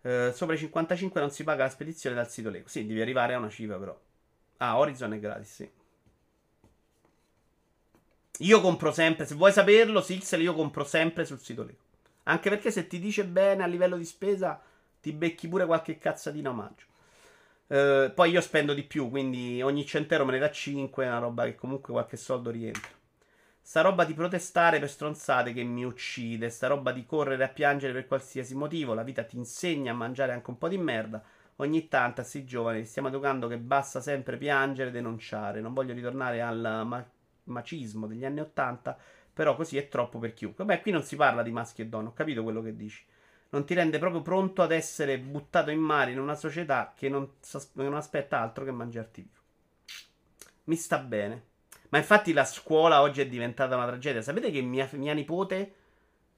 Uh, sopra i 55 non si paga la spedizione dal sito Lego. Sì, devi arrivare a una cifra però. Ah, Horizon è gratis, sì. Io compro sempre, se vuoi saperlo, Sixel io compro sempre sul sito Lego. Anche perché se ti dice bene a livello di spesa, ti becchi pure qualche cazzatina omaggio. Uh, poi io spendo di più, quindi ogni centero me ne dà 5, è una roba che comunque qualche soldo rientra. Sta roba di protestare per stronzate che mi uccide. Sta roba di correre a piangere per qualsiasi motivo. La vita ti insegna a mangiare anche un po' di merda. Ogni tanto a sti giovani stiamo educando che basta sempre piangere e denunciare. Non voglio ritornare al macismo degli anni Ottanta, però così è troppo per chiunque. Beh, qui non si parla di maschi e donne, ho capito quello che dici. Non ti rende proprio pronto ad essere buttato in mare in una società che non, non aspetta altro che mangiarti vivo. Mi sta bene. Ma infatti la scuola oggi è diventata una tragedia. Sapete che mia, mia nipote,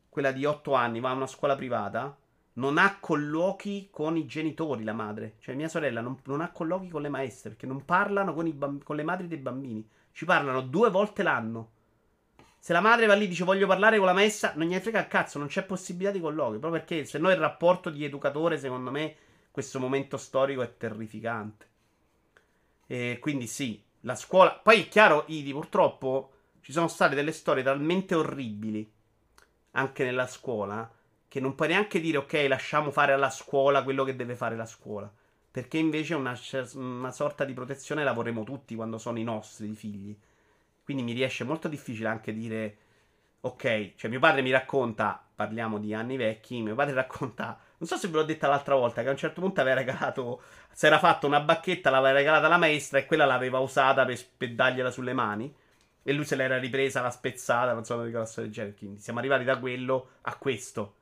quella di 8 anni, va a una scuola privata? non ha colloqui con i genitori, la madre. Cioè, mia sorella non, non ha colloqui con le maestre perché non parlano con, bamb- con, le madri dei bambini. Ci parlano due volte l'anno. Se la madre va lì e dice voglio parlare con la maestra, non gliene frega il cazzo, non c'è possibilità di colloqui. Proprio perché se no il rapporto di educatore, secondo me, questo momento storico è terrificante. E quindi sì, la scuola. Poi è chiaro, Idi, purtroppo ci sono state delle storie talmente orribili anche nella scuola che non puoi neanche dire ok, lasciamo fare alla scuola quello che deve fare la scuola. Perché invece una, una sorta di protezione la vorremmo tutti quando sono i nostri figli. Quindi mi riesce molto difficile anche dire ok, cioè mio padre mi racconta, parliamo di anni vecchi, mio padre racconta, non so se ve l'ho detta l'altra volta, che a un certo punto aveva regalato, si era fatto una bacchetta, l'aveva regalata la maestra e quella l'aveva usata per, per dargliela sulle mani. E lui se l'era ripresa, l'ha spezzata, non so, una cosa del genere. Quindi siamo arrivati da quello a questo.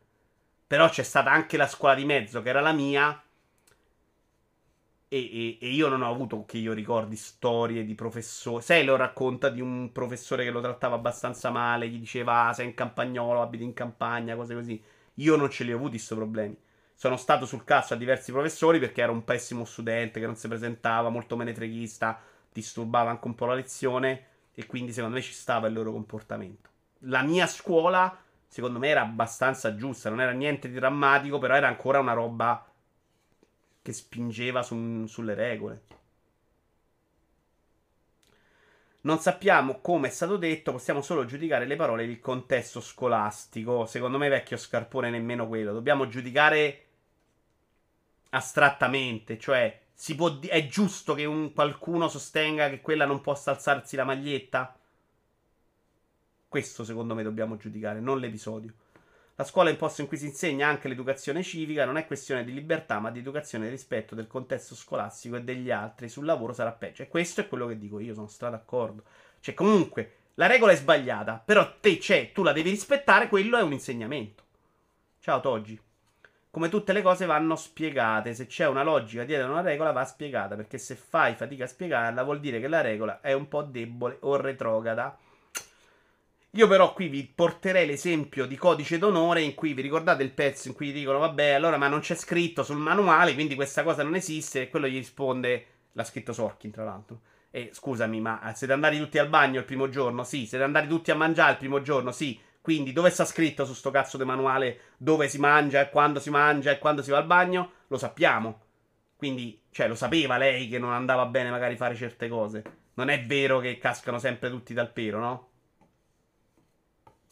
Però c'è stata anche la scuola di mezzo, che era la mia. E, e, e io non ho avuto che io ricordi storie di professori. Sai, lo racconta di un professore che lo trattava abbastanza male, gli diceva ah, sei in campagnolo, abiti in campagna, cose così. Io non ce li ho avuti questi problemi. Sono stato sul cazzo a diversi professori perché ero un pessimo studente che non si presentava, molto menetreghista, disturbava anche un po' la lezione e quindi secondo me ci stava il loro comportamento. La mia scuola secondo me era abbastanza giusta. Non era niente di drammatico, però era ancora una roba che spingeva su, sulle regole. Non sappiamo come è stato detto, possiamo solo giudicare le parole il contesto scolastico. Secondo me, vecchio scarpone, nemmeno quello. Dobbiamo giudicare astrattamente, cioè di- è giusto che un, qualcuno sostenga che quella non possa alzarsi la maglietta? Questo secondo me dobbiamo giudicare, non l'episodio. La scuola è un posto in cui si insegna anche l'educazione civica, non è questione di libertà, ma di educazione e rispetto del contesto scolastico e degli altri. Sul lavoro sarà peggio. E questo è quello che dico io, sono stra d'accordo. Cioè, comunque, la regola è sbagliata, però te c'è, tu la devi rispettare, quello è un insegnamento. Ciao Toggi. Come tutte le cose vanno spiegate, se c'è una logica dietro una regola va spiegata, perché se fai fatica a spiegarla vuol dire che la regola è un po' debole o retrograda. Io però qui vi porterei l'esempio di codice d'onore in cui vi ricordate il pezzo in cui dicono vabbè allora ma non c'è scritto sul manuale quindi questa cosa non esiste e quello gli risponde l'ha scritto Sorkin tra l'altro e scusami ma siete andati tutti al bagno il primo giorno? Sì. Siete andati tutti a mangiare il primo giorno? Sì. Quindi dove sta scritto su sto cazzo di manuale dove si mangia e quando si mangia e quando si va al bagno? Lo sappiamo. Quindi, cioè, lo sapeva lei che non andava bene magari fare certe cose. Non è vero che cascano sempre tutti dal pero, no?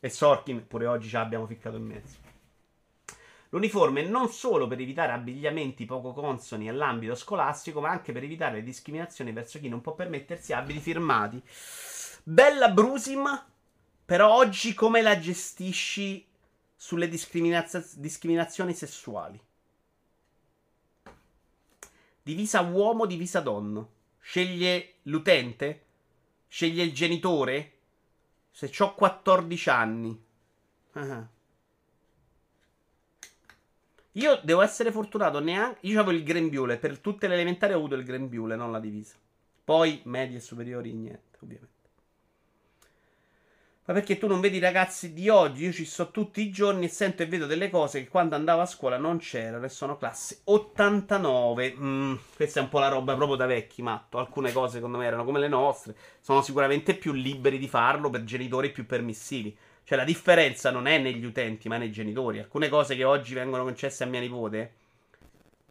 E Sorkin pure oggi ci abbiamo ficcato in mezzo. L'uniforme non solo per evitare abbigliamenti poco consoni all'ambito scolastico, ma anche per evitare le discriminazioni verso chi non può permettersi abiti firmati. Bella Brusim, però oggi come la gestisci sulle discriminaz- discriminazioni sessuali? Divisa uomo, divisa donna. Sceglie l'utente? Sceglie il genitore? Se ho 14 anni. Uh-huh. Io devo essere fortunato. Neanche... Io avevo il grembiule. Per tutte le elementari ho avuto il grembiule, non la divisa. Poi medie e superiori, niente, ovviamente. Ma perché tu non vedi i ragazzi di oggi? Io ci sto tutti i giorni e sento e vedo delle cose che quando andavo a scuola non c'erano e sono classe 89. Mm, questa è un po' la roba proprio da vecchi, matto. Alcune cose secondo me erano come le nostre. Sono sicuramente più liberi di farlo per genitori più permissivi. Cioè la differenza non è negli utenti ma nei genitori. Alcune cose che oggi vengono concesse a mia nipote,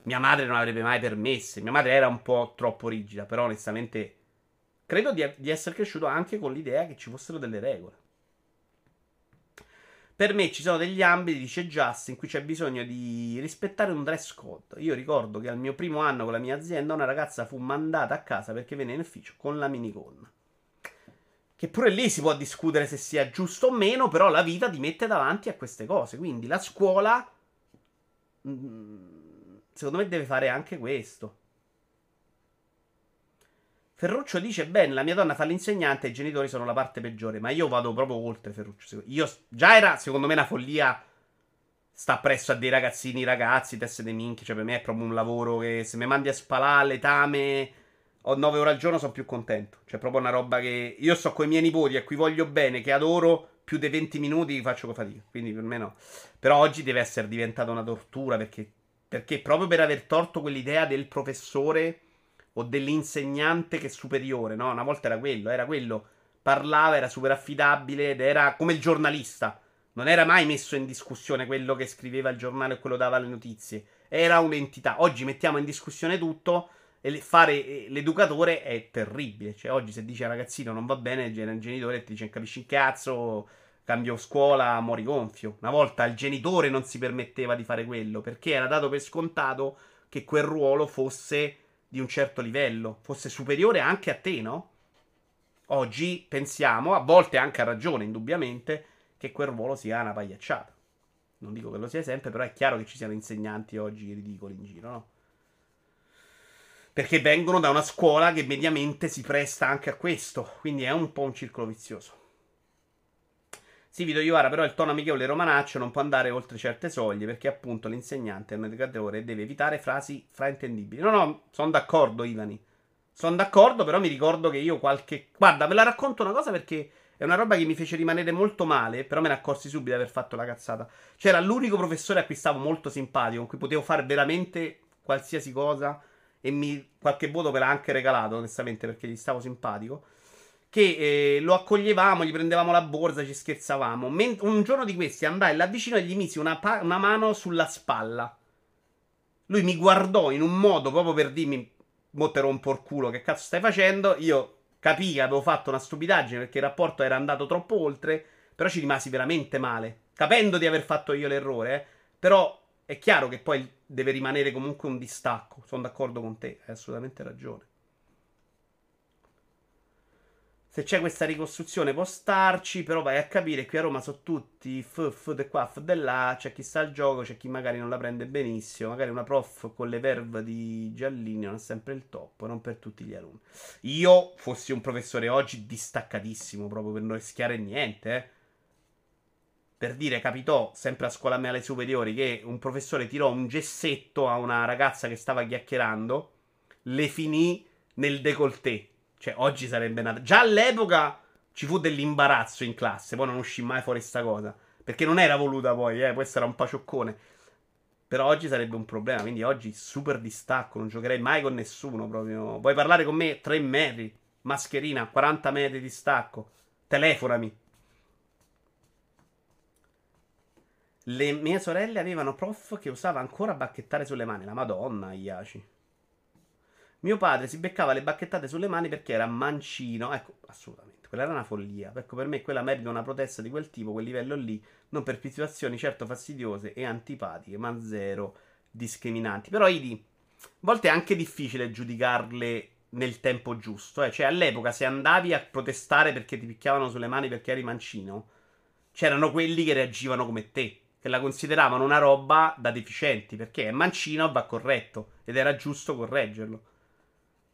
mia madre non avrebbe mai permesse. Mia madre era un po' troppo rigida, però onestamente credo di, di essere cresciuto anche con l'idea che ci fossero delle regole. Per me ci sono degli ambiti, dice Just, in cui c'è bisogno di rispettare un dress code. Io ricordo che al mio primo anno con la mia azienda una ragazza fu mandata a casa perché venne in ufficio con la minigonna. che pure lì si può discutere se sia giusto o meno, però la vita ti mette davanti a queste cose. Quindi la scuola, mm, secondo me, deve fare anche questo. Ferruccio dice: Bene, la mia donna fa l'insegnante e i genitori sono la parte peggiore. Ma io vado proprio oltre Ferruccio. Io già era, secondo me, una follia. Sta presso a dei ragazzini, ragazzi, teste dei minchi. Cioè, per me è proprio un lavoro che se mi mandi a spalare letame ho 9 ore al giorno, sono più contento. Cioè, proprio una roba che. Io sto con i miei nipoti a cui voglio bene, che adoro, più dei 20 minuti faccio fatica. Quindi per me no. Però oggi deve essere diventata una tortura perché. Perché proprio per aver torto quell'idea del professore o dell'insegnante che è superiore, no? Una volta era quello, era quello. Parlava, era super affidabile ed era come il giornalista. Non era mai messo in discussione quello che scriveva il giornale e quello dava le notizie. Era un'entità. Oggi mettiamo in discussione tutto e fare l'educatore è terribile. Cioè, oggi se dice al ragazzino non va bene, il genitore ti dice capisci il cazzo, cambio scuola, mori gonfio. Una volta il genitore non si permetteva di fare quello perché era dato per scontato che quel ruolo fosse di un certo livello, fosse superiore anche a te, no? Oggi pensiamo, a volte anche a ragione, indubbiamente, che quel ruolo sia una pagliacciata. Non dico che lo sia sempre, però è chiaro che ci siano insegnanti oggi ridicoli in giro, no? Perché vengono da una scuola che mediamente si presta anche a questo, quindi è un po' un circolo vizioso. Sì, Vito Iovara, però il tono amichevole romanaccio non può andare oltre certe soglie perché appunto l'insegnante è un educatore e deve evitare frasi fraintendibili. No, no, sono d'accordo, Ivani. Sono d'accordo, però mi ricordo che io qualche... Guarda, ve la racconto una cosa perché è una roba che mi fece rimanere molto male, però me ne accorsi subito di aver fatto la cazzata. C'era l'unico professore a cui stavo molto simpatico, con cui potevo fare veramente qualsiasi cosa e mi... qualche voto me l'ha anche regalato, onestamente, perché gli stavo simpatico che eh, lo accoglievamo, gli prendevamo la borsa, ci scherzavamo. Men- un giorno di questi andai là vicino e gli misi una, pa- una, mano sulla spalla. Lui mi guardò in un modo proprio per dirmi: Mo te rompo il culo, che cazzo stai facendo? Io capii che avevo fatto una stupidaggine perché il rapporto era andato troppo oltre. Però ci rimasi veramente male. Capendo di aver fatto io l'errore, eh, però è chiaro che poi deve rimanere comunque un distacco. Sono d'accordo con te, hai assolutamente ragione. Se c'è questa ricostruzione può starci, però vai a capire qui a Roma sono tutti f, f de qua, f de là, c'è chi sta al gioco, c'è chi magari non la prende benissimo, magari una prof con le verve di Giallini non è sempre il top, non per tutti gli alunni. Io fossi un professore oggi distaccatissimo, proprio per non rischiare niente, eh. Per dire, capitò sempre a scuola mia alle superiori che un professore tirò un gessetto a una ragazza che stava chiacchierando, le finì nel décolleté cioè, oggi sarebbe nata. Già all'epoca ci fu dell'imbarazzo in classe. Poi non uscì mai fuori sta cosa. Perché non era voluta poi, eh. Questo era un pacioccone. Però oggi sarebbe un problema. Quindi oggi super distacco. Non giocherei mai con nessuno. Proprio. Vuoi parlare con me? 3 metri. Mascherina, 40 metri di stacco. Telefonami. Le mie sorelle avevano prof che usava ancora bacchettare sulle mani. La madonna, Iaci. Mio padre si beccava le bacchettate sulle mani perché era mancino. Ecco, assolutamente. Quella era una follia. Ecco, per me quella merita una protesta di quel tipo, quel livello lì. Non per situazioni certo fastidiose e antipatiche, ma zero discriminanti. Però, Idi, a volte è anche difficile giudicarle nel tempo giusto. Eh. Cioè, all'epoca, se andavi a protestare perché ti picchiavano sulle mani perché eri mancino, c'erano quelli che reagivano come te. Che la consideravano una roba da deficienti perché è mancino va corretto. Ed era giusto correggerlo.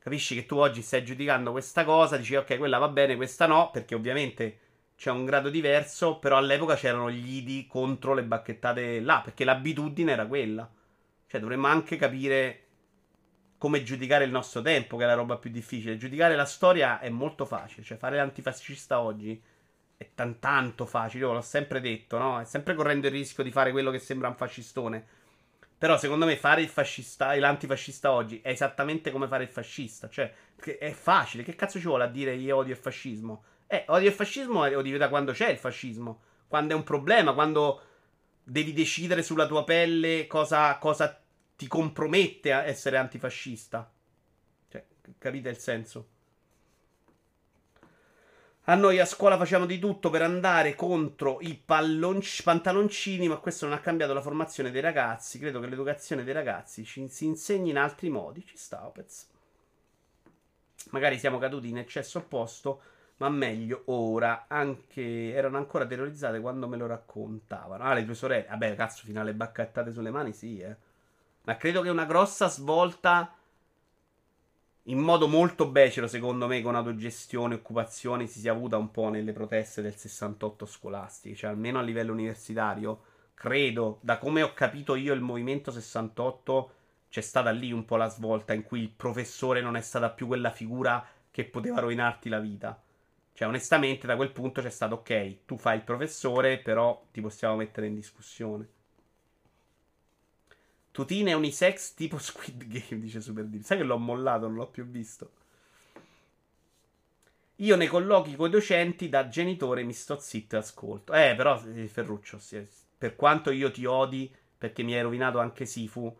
Capisci che tu oggi stai giudicando questa cosa, dici ok, quella va bene, questa no, perché ovviamente c'è un grado diverso, però all'epoca c'erano gli idi contro le bacchettate là, perché l'abitudine era quella. Cioè dovremmo anche capire come giudicare il nostro tempo, che è la roba più difficile. Giudicare la storia è molto facile, cioè fare l'antifascista oggi è tan tanto facile, io l'ho sempre detto, no? È sempre correndo il rischio di fare quello che sembra un fascistone. Però secondo me fare il fascista l'antifascista oggi è esattamente come fare il fascista. Cioè, è facile. Che cazzo ci vuole a dire io odio il fascismo? Eh, odio il fascismo devi da quando c'è il fascismo. Quando è un problema, quando devi decidere sulla tua pelle cosa, cosa ti compromette a essere antifascista. Cioè, capite il senso? A noi a scuola facciamo di tutto per andare contro i pallonci, pantaloncini, ma questo non ha cambiato la formazione dei ragazzi. Credo che l'educazione dei ragazzi ci, si insegni in altri modi. Ci sta, Opez. Magari siamo caduti in eccesso opposto, Ma meglio ora, anche erano ancora terrorizzate quando me lo raccontavano. Ah, le tue sorelle. Vabbè, cazzo, fino alle bacchettate sulle mani, sì, eh. Ma credo che una grossa svolta in modo molto becero, secondo me, con autogestione e occupazione si sia avuta un po' nelle proteste del 68 scolastiche, cioè almeno a livello universitario, credo, da come ho capito io il movimento 68, c'è stata lì un po' la svolta in cui il professore non è stata più quella figura che poteva rovinarti la vita. Cioè, onestamente, da quel punto c'è stato, ok, tu fai il professore, però ti possiamo mettere in discussione. Tutine unisex tipo Squid Game, dice Super Deep. Sai che l'ho mollato, non l'ho più visto. Io nei colloqui con i docenti da genitore mi sto zitto e ascolto. Eh, però, Ferruccio, per quanto io ti odi, perché mi hai rovinato anche Sifu,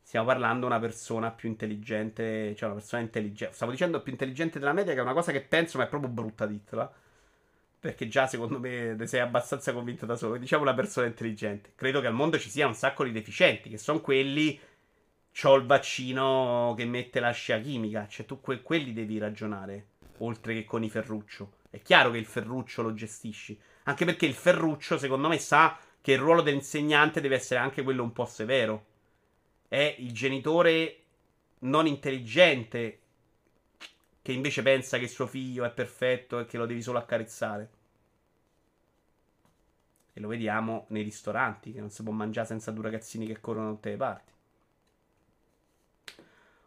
stiamo parlando di una persona più intelligente, cioè una persona intelligente. Stavo dicendo più intelligente della media, che è una cosa che penso, ma è proprio brutta dirla. Perché già secondo me sei abbastanza convinto da solo. Diciamo una persona intelligente. Credo che al mondo ci sia un sacco di deficienti, che sono quelli. C'ho il vaccino che mette la scia chimica. Cioè, tu que- quelli devi ragionare. Oltre che con i Ferruccio. È chiaro che il Ferruccio lo gestisci. Anche perché il Ferruccio, secondo me, sa che il ruolo dell'insegnante deve essere anche quello un po' severo. È il genitore non intelligente che invece pensa che suo figlio è perfetto e che lo devi solo accarezzare. E lo vediamo nei ristoranti, che non si può mangiare senza due ragazzini che corrono da tutte le parti.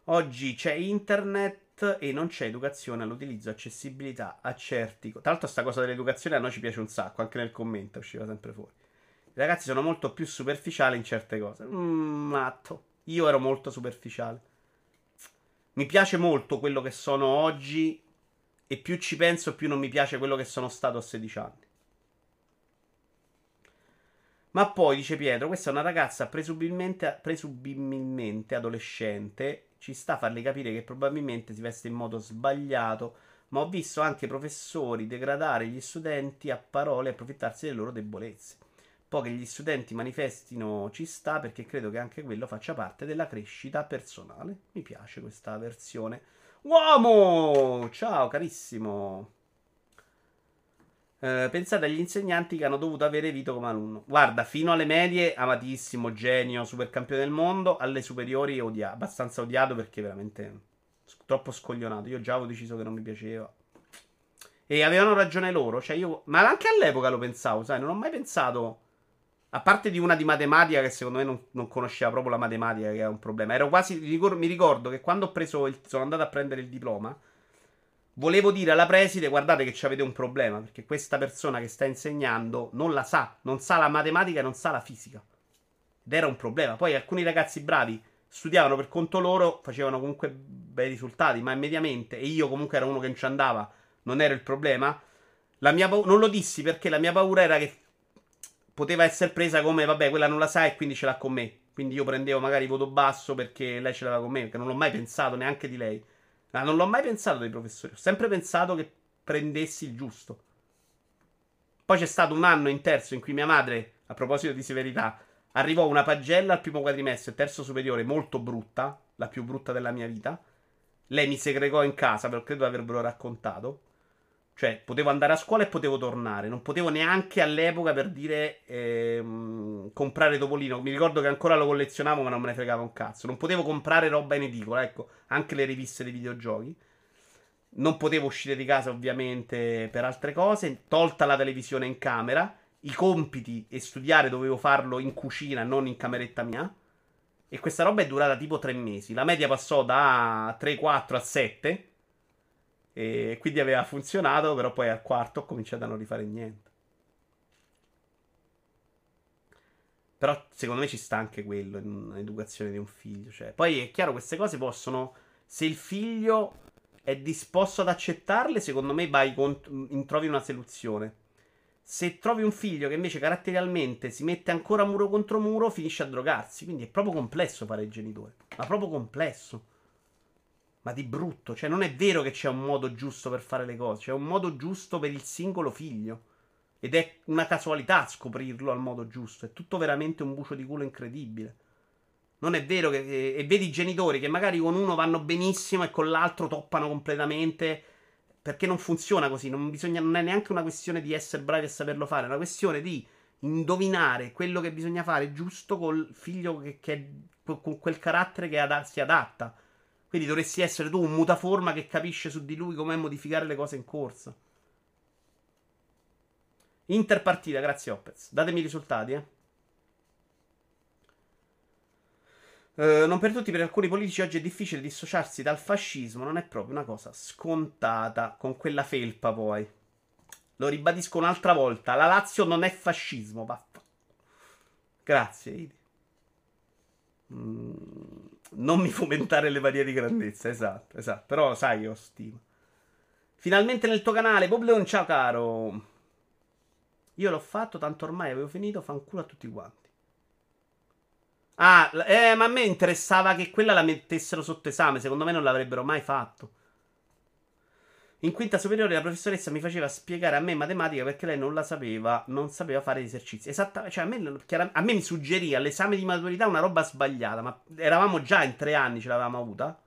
Oggi c'è internet e non c'è educazione all'utilizzo, accessibilità a certi... Tra l'altro sta cosa dell'educazione a noi ci piace un sacco, anche nel commento usciva sempre fuori. I ragazzi sono molto più superficiali in certe cose. Mm, matto. Io ero molto superficiale. Mi piace molto quello che sono oggi e più ci penso più non mi piace quello che sono stato a 16 anni. Ma poi, dice Pietro, questa è una ragazza presumibilmente, presumibilmente adolescente. Ci sta a farle capire che probabilmente si veste in modo sbagliato. Ma ho visto anche professori degradare gli studenti a parole e approfittarsi delle loro debolezze. Poi che gli studenti manifestino ci sta perché credo che anche quello faccia parte della crescita personale. Mi piace questa versione. Uomo! Ciao carissimo. Eh, pensate agli insegnanti che hanno dovuto avere Vito come alunno. Guarda, fino alle medie, amatissimo, genio, super campione del mondo. Alle superiori, odia- abbastanza odiato perché veramente troppo scoglionato. Io già avevo deciso che non mi piaceva. E avevano ragione loro. Cioè io, ma anche all'epoca lo pensavo, sai, non ho mai pensato a parte di una di matematica che secondo me non, non, conosceva proprio la matematica, che è un problema. Ero quasi. Mi ricordo che quando ho preso il, sono andato a prendere il diploma. Volevo dire alla preside: guardate che avete un problema. Perché questa persona che sta insegnando non la sa. Non sa la matematica e non sa la fisica. Ed era un problema. Poi alcuni ragazzi bravi studiavano per conto loro, facevano comunque bei risultati. Ma mediamente, e io comunque ero uno che non ci andava, non era il problema. La mia pa- non lo dissi perché la mia paura era che poteva essere presa come, vabbè, quella non la sa e quindi ce l'ha con me. Quindi io prendevo magari voto basso perché lei ce l'aveva con me, perché non l'ho mai pensato neanche di lei. Ma non l'ho mai pensato dei professori, ho sempre pensato che prendessi il giusto. Poi c'è stato un anno in terzo in cui mia madre, a proposito di severità, arrivò una pagella al primo quadrimestre, terzo superiore, molto brutta, la più brutta della mia vita. Lei mi segregò in casa, però credo avrebbero raccontato. Cioè, potevo andare a scuola e potevo tornare. Non potevo neanche all'epoca per dire ehm, comprare Topolino. Mi ricordo che ancora lo collezionavo, ma non me ne fregava un cazzo. Non potevo comprare roba in edicola, ecco, anche le riviste dei videogiochi. Non potevo uscire di casa, ovviamente, per altre cose. Tolta la televisione in camera. I compiti e studiare dovevo farlo in cucina, non in cameretta mia. E questa roba è durata tipo tre mesi. La media passò da 3-4 a 7 e quindi aveva funzionato, però poi al quarto ho cominciato a non rifare niente. Però secondo me ci sta anche quello in educazione di un figlio. Cioè. Poi è chiaro, queste cose possono. Se il figlio è disposto ad accettarle, secondo me vai cont- trovi una soluzione. Se trovi un figlio che invece caratterialmente si mette ancora muro contro muro, finisce a drogarsi. Quindi è proprio complesso fare il genitore. Ma proprio complesso ma di brutto. Cioè, non è vero che c'è un modo giusto per fare le cose, c'è un modo giusto per il singolo figlio. Ed è una casualità scoprirlo al modo giusto. È tutto veramente un bucio di culo incredibile. Non è vero che. E vedi i genitori che magari con uno vanno benissimo e con l'altro toppano completamente Perché non funziona così. Non, bisogna, non è neanche una questione di essere bravi a saperlo fare. È una questione di indovinare quello che bisogna fare giusto col figlio che, che con quel carattere che ad, si adatta. Quindi dovresti essere tu un mutaforma che capisce su di lui come modificare le cose in corsa. Interpartita, grazie Opez. Datemi i risultati, eh. Uh, non per tutti, per alcuni politici oggi è difficile dissociarsi dal fascismo, non è proprio una cosa scontata con quella felpa poi. Lo ribadisco un'altra volta, la Lazio non è fascismo, vaffa. Grazie, Idi. Mm, non mi fomentare le varie di grandezza, esatto, esatto. Però sai, io stimo. Finalmente nel tuo canale, Bobleon, ciao caro. Io l'ho fatto, tanto ormai avevo finito, fanculo a tutti quanti. Ah, eh, ma a me interessava che quella la mettessero sotto esame. Secondo me non l'avrebbero mai fatto. In quinta superiore la professoressa mi faceva spiegare a me matematica perché lei non la sapeva, non sapeva fare esercizi. Esattamente, cioè a me, a me mi suggerì all'esame di maturità una roba sbagliata, ma eravamo già in tre anni, ce l'avevamo avuta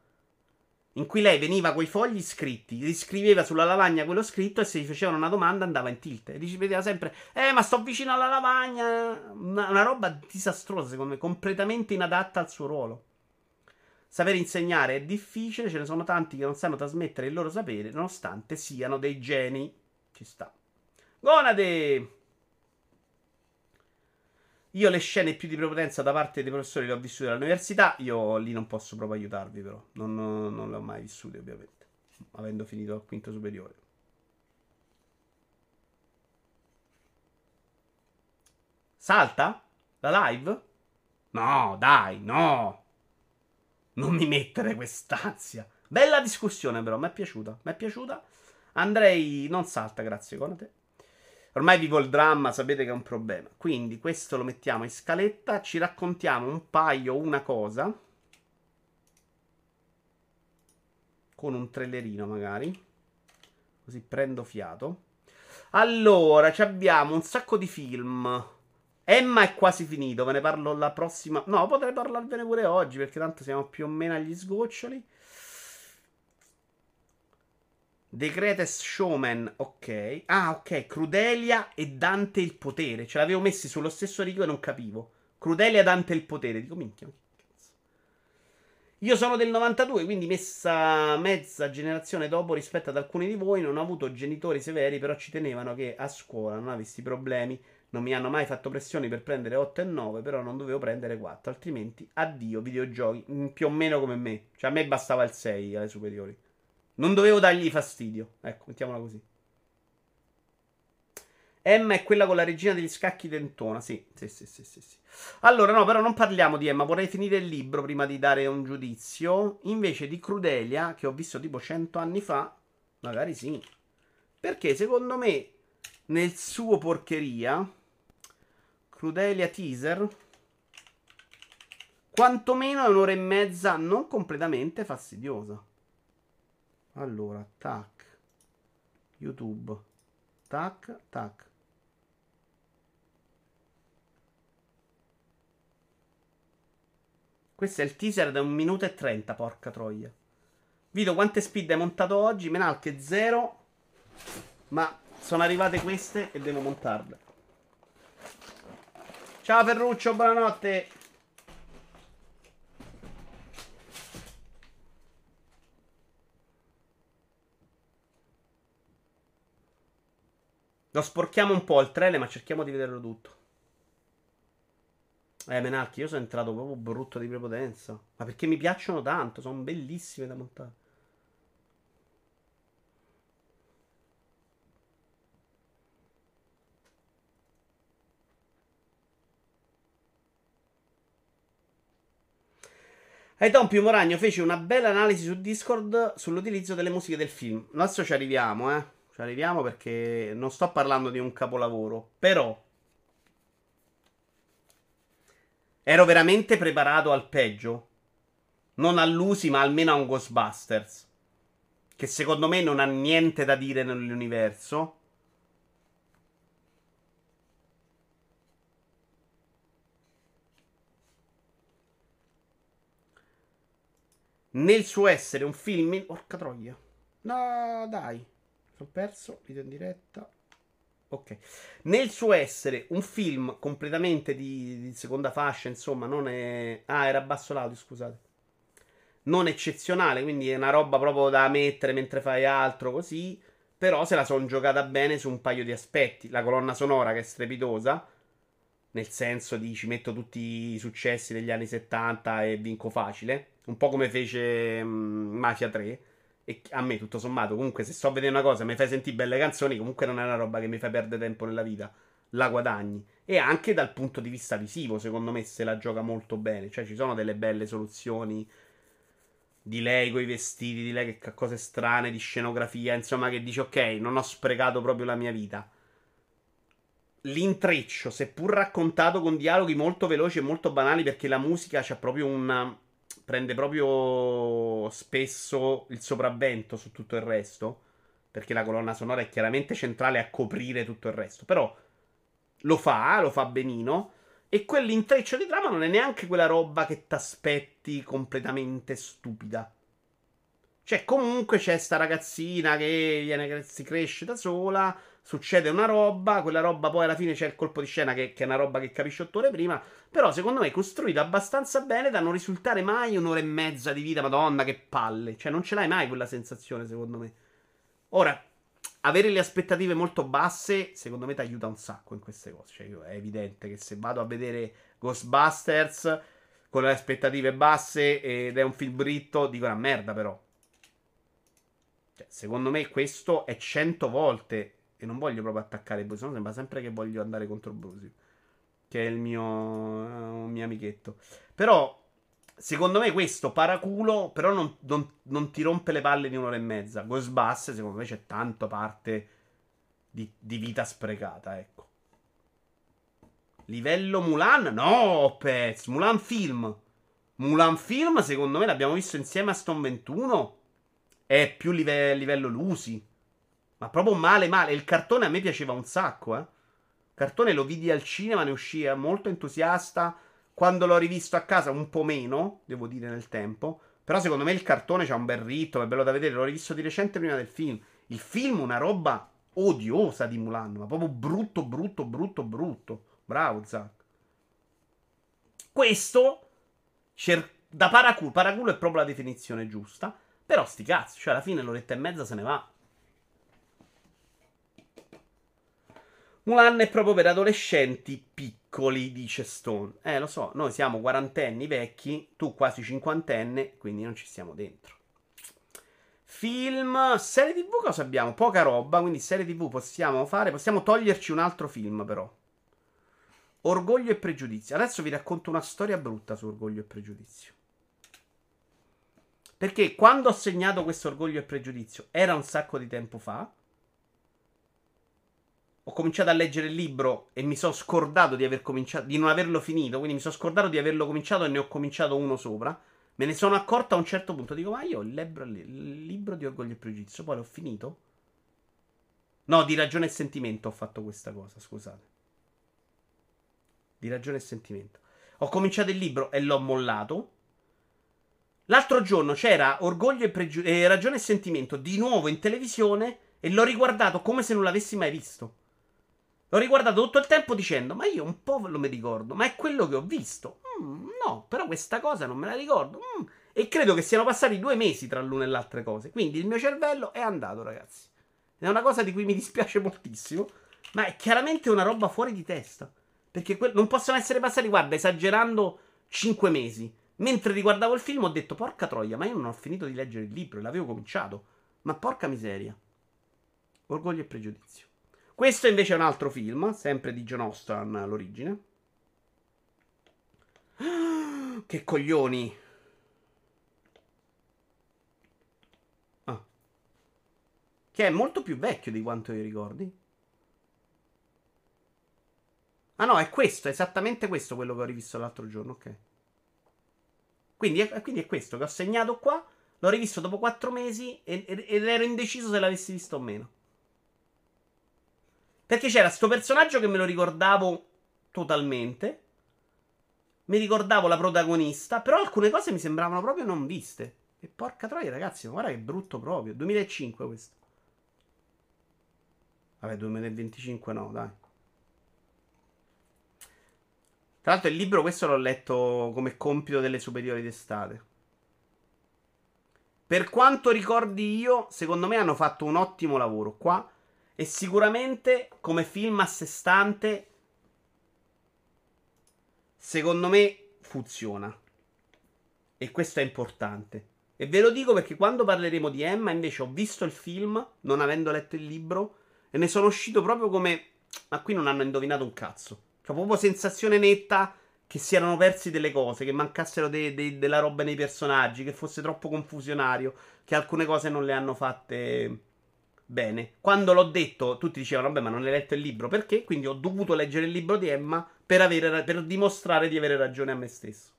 in cui lei veniva con i fogli scritti, riscriveva sulla lavagna quello scritto e se gli facevano una domanda andava in tilt. E dice, vedeva sempre, eh, ma sto vicino alla lavagna. Una, una roba disastrosa, secondo me, completamente inadatta al suo ruolo. Sapere insegnare è difficile, ce ne sono tanti che non sanno trasmettere il loro sapere, nonostante siano dei geni. Ci sta. Gonade! Io le scene più di prepotenza da parte dei professori le ho vissute all'università. Io lì non posso proprio aiutarvi, però. Non, non le ho mai vissute, ovviamente. Avendo finito al quinto superiore. Salta? La live? No, dai, no. Non mi mettere quest'ansia. Bella discussione, però. Mi è piaciuta. Mi è piaciuta. Andrei. Non salta, grazie, Conate. Ormai vivo il dramma, sapete che è un problema. Quindi questo lo mettiamo in scaletta, ci raccontiamo un paio, una cosa. Con un trailerino magari. Così prendo fiato. Allora, abbiamo un sacco di film. Emma è quasi finito, ve ne parlo la prossima. No, potrei parlarvene pure oggi, perché tanto siamo più o meno agli sgoccioli. The Greatest Showman, ok. Ah, ok. Crudelia e Dante il potere. Ce l'avevo messi sullo stesso rigo e non capivo. Crudelia Dante il potere. Dico, minchia. Io sono del 92, quindi messa mezza generazione dopo rispetto ad alcuni di voi. Non ho avuto genitori severi, però ci tenevano che a scuola non avessi problemi. Non mi hanno mai fatto pressioni per prendere 8 e 9, però non dovevo prendere 4. Altrimenti, addio videogiochi. Mm, più o meno come me. Cioè, a me bastava il 6 alle superiori. Non dovevo dargli fastidio. Ecco, mettiamola così. Emma è quella con la regina degli scacchi dentona. Sì, sì, sì, sì, sì, sì. Allora, no, però non parliamo di Emma. Vorrei finire il libro prima di dare un giudizio. Invece di Crudelia, che ho visto tipo cento anni fa, magari sì. Perché secondo me, nel suo porcheria, Crudelia teaser, quantomeno è un'ora e mezza non completamente fastidiosa. Allora, tac. YouTube. Tac, tac. Questo è il teaser da 1 minuto e 30, porca troia. Vedo quante speed hai montato oggi. Menalche 0. Ma sono arrivate queste e devo montarle. Ciao Ferruccio, buonanotte. Lo sporchiamo un po' il trailer, ma cerchiamo di vederlo tutto. Eh, Menarchi, io sono entrato proprio brutto di prepotenza. Ma perché mi piacciono tanto, sono bellissime da montare. Don Pio Moragno fece una bella analisi su Discord sull'utilizzo delle musiche del film. Adesso ci arriviamo, eh. Ci arriviamo perché non sto parlando di un capolavoro, però ero veramente preparato al peggio. Non all'usi, ma almeno a un Ghostbusters. Che secondo me non ha niente da dire nell'universo. Nel suo essere un film. Porca troia. No, dai. Ho perso, video in diretta. Ok. Nel suo essere un film completamente di, di seconda fascia, insomma, non è... Ah, era basso l'audio, scusate. Non eccezionale, quindi è una roba proprio da mettere mentre fai altro, così. Però se la sono giocata bene su un paio di aspetti. La colonna sonora che è strepitosa, nel senso di ci metto tutti i successi degli anni 70 e vinco facile. Un po' come fece um, Mafia 3 e a me, tutto sommato, comunque, se sto a vedere una cosa e mi fai sentire belle canzoni, comunque non è una roba che mi fa perdere tempo nella vita. La guadagni. E anche dal punto di vista visivo, secondo me, se la gioca molto bene. Cioè, ci sono delle belle soluzioni di lei con i vestiti, di lei che cose strane, di scenografia. Insomma, che dice, ok, non ho sprecato proprio la mia vita. L'intreccio, seppur raccontato con dialoghi molto veloci e molto banali, perché la musica c'ha proprio una prende proprio spesso il sopravvento su tutto il resto. Perché la colonna sonora è chiaramente centrale a coprire tutto il resto. Però lo fa, lo fa benino. E quell'intreccio di trama non è neanche quella roba che ti aspetti completamente stupida. Cioè, comunque c'è sta ragazzina che viene, si cresce da sola succede una roba, quella roba poi alla fine c'è il colpo di scena che, che è una roba che capisci otto ore prima, però secondo me è costruita abbastanza bene da non risultare mai un'ora e mezza di vita, madonna che palle, cioè non ce l'hai mai quella sensazione secondo me. Ora, avere le aspettative molto basse secondo me ti aiuta un sacco in queste cose, cioè io, è evidente che se vado a vedere Ghostbusters con le aspettative basse ed è un film britto, dico una merda però. Cioè, secondo me questo è cento volte e non voglio proprio attaccare Brusi, no sembra sempre che voglio andare contro Brusi. Che è il mio, uh, mio amichetto. Però, secondo me questo paraculo, però non, non, non, ti rompe le palle di un'ora e mezza. Ghostbusters, secondo me c'è tanto parte di, di vita sprecata, ecco. Livello Mulan? No, Pez. Mulan Film. Mulan Film, secondo me, l'abbiamo visto insieme a Stone 21. È più live- livello Lucy. Ma proprio male, male. Il cartone a me piaceva un sacco, eh. Il cartone lo vidi al cinema, ne uscì molto entusiasta. Quando l'ho rivisto a casa, un po' meno, devo dire, nel tempo. Però secondo me il cartone c'ha un bel ritmo, è bello da vedere. L'ho rivisto di recente prima del film. Il film, una roba odiosa di Mulan, ma proprio brutto, brutto, brutto, brutto. Bravo, Zack. Questo, cer- da paraculo, paraculo è proprio la definizione giusta. Però sti cazzi, cioè alla fine l'oretta e mezza se ne va. Mulan è proprio per adolescenti piccoli, dice Stone. Eh, lo so, noi siamo quarantenni vecchi, tu quasi cinquantenne, quindi non ci stiamo dentro. Film, serie TV cosa abbiamo? Poca roba, quindi serie TV possiamo fare, possiamo toglierci un altro film però. Orgoglio e pregiudizio. Adesso vi racconto una storia brutta su Orgoglio e pregiudizio. Perché quando ho segnato questo Orgoglio e pregiudizio era un sacco di tempo fa ho cominciato a leggere il libro e mi sono scordato di, aver cominciato, di non averlo finito. Quindi mi sono scordato di averlo cominciato e ne ho cominciato uno sopra. Me ne sono accorto a un certo punto. Dico, ma io il libro, il libro di Orgoglio e Pregiudizio, poi l'ho finito? No, di ragione e sentimento ho fatto questa cosa, scusate. Di ragione e sentimento. Ho cominciato il libro e l'ho mollato. L'altro giorno c'era Orgoglio e Pregiudizio, eh, ragione e sentimento di nuovo in televisione e l'ho riguardato come se non l'avessi mai visto. L'ho riguardato tutto il tempo dicendo, ma io un po' lo mi ricordo, ma è quello che ho visto. Mm, no, però questa cosa non me la ricordo. Mm. E credo che siano passati due mesi tra l'una e l'altra cosa. Quindi il mio cervello è andato, ragazzi. È una cosa di cui mi dispiace moltissimo, ma è chiaramente una roba fuori di testa. Perché que- non possono essere passati, guarda, esagerando, cinque mesi. Mentre riguardavo il film ho detto, porca troia, ma io non ho finito di leggere il libro l'avevo cominciato. Ma porca miseria. Orgoglio e pregiudizio. Questo invece è un altro film, sempre di John Ostan l'origine. Che coglioni. Ah. Che è molto più vecchio di quanto io ricordi. Ah no, è questo, è esattamente questo quello che ho rivisto l'altro giorno, ok. Quindi è, quindi è questo che ho segnato qua, l'ho rivisto dopo quattro mesi ed ero indeciso se l'avessi visto o meno. Perché c'era sto personaggio che me lo ricordavo totalmente. Mi ricordavo la protagonista, però alcune cose mi sembravano proprio non viste. E porca troia, ragazzi, guarda che brutto proprio. 2005 questo. Vabbè, 2025 no, dai. Tra l'altro il libro questo l'ho letto come compito delle superiori d'estate. Per quanto ricordi io, secondo me hanno fatto un ottimo lavoro qua. E sicuramente come film a sé stante, secondo me funziona. E questo è importante. E ve lo dico perché quando parleremo di Emma, invece, ho visto il film, non avendo letto il libro, e ne sono uscito proprio come. Ma qui non hanno indovinato un cazzo. Cioè, proprio sensazione netta che si erano persi delle cose, che mancassero de- de- della roba nei personaggi, che fosse troppo confusionario, che alcune cose non le hanno fatte bene. Quando l'ho detto, tutti dicevano: Vabbè, ma non hai letto il libro perché? Quindi ho dovuto leggere il libro di Emma per, avere, per dimostrare di avere ragione a me stesso.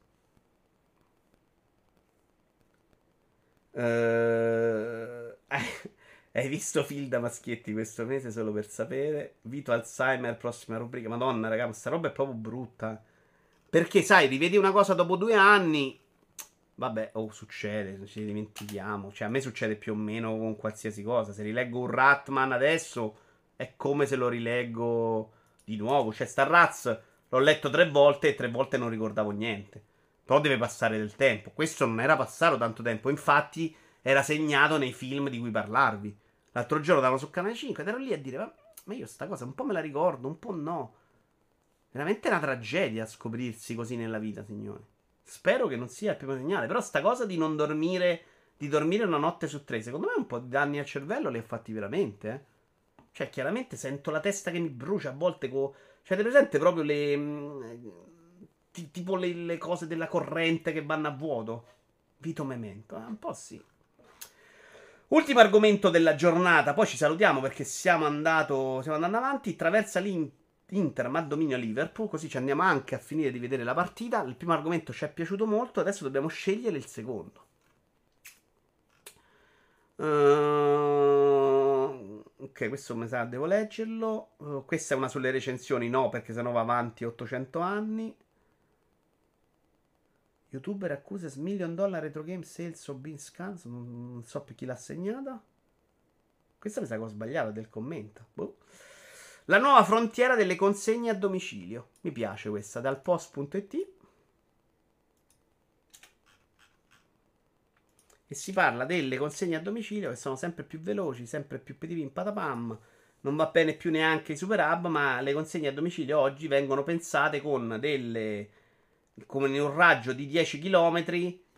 Uh, hai visto Filda Maschietti questo mese solo per sapere? Vito Alzheimer, prossima rubrica. Madonna, raga, questa roba è proprio brutta. Perché, sai, rivedi una cosa dopo due anni. Vabbè, oh, succede, ci dimentichiamo. Cioè, a me succede più o meno con qualsiasi cosa. Se rileggo un Ratman adesso, è come se lo rileggo di nuovo. Cioè, sta Raz l'ho letto tre volte e tre volte non ricordavo niente. Però deve passare del tempo. Questo non era passato tanto tempo. Infatti, era segnato nei film di cui parlarvi. L'altro giorno davano su Canale 5 ed ero lì a dire: Ma, io sta cosa un po' me la ricordo, un po' no. Veramente una tragedia scoprirsi così nella vita, signori. Spero che non sia il primo segnale. Però sta cosa di non dormire, di dormire una notte su tre, secondo me un po' di danni al cervello li ha fatti veramente, eh. Cioè, chiaramente sento la testa che mi brucia a volte con... Cioè, avete presente proprio le... Mm, t- tipo le, le, cose della corrente che vanno a vuoto? Vito memento, eh? un po' sì. Ultimo argomento della giornata, poi ci salutiamo perché siamo, andato, stiamo andando avanti. Traversa l'Inter ma dominio Liverpool, così ci andiamo anche a finire di vedere la partita. Il primo argomento ci è piaciuto molto, adesso dobbiamo scegliere il secondo. Uh, ok, questo mi sa devo leggerlo. Uh, questa è una sulle recensioni, no, perché sennò va avanti 800 anni. YouTuber accusa million dollar retro game sales of Bean Scans. Non, non, so per chi l'ha segnata. Questa mi sa che ho sbagliato del commento. Boh. La nuova frontiera delle consegne a domicilio. Mi piace questa, dal post.it. E si parla delle consegne a domicilio che sono sempre più veloci, sempre più pedivin patapam. Non va bene più neanche i super hub, ma le consegne a domicilio oggi vengono pensate con delle come in un raggio di 10 km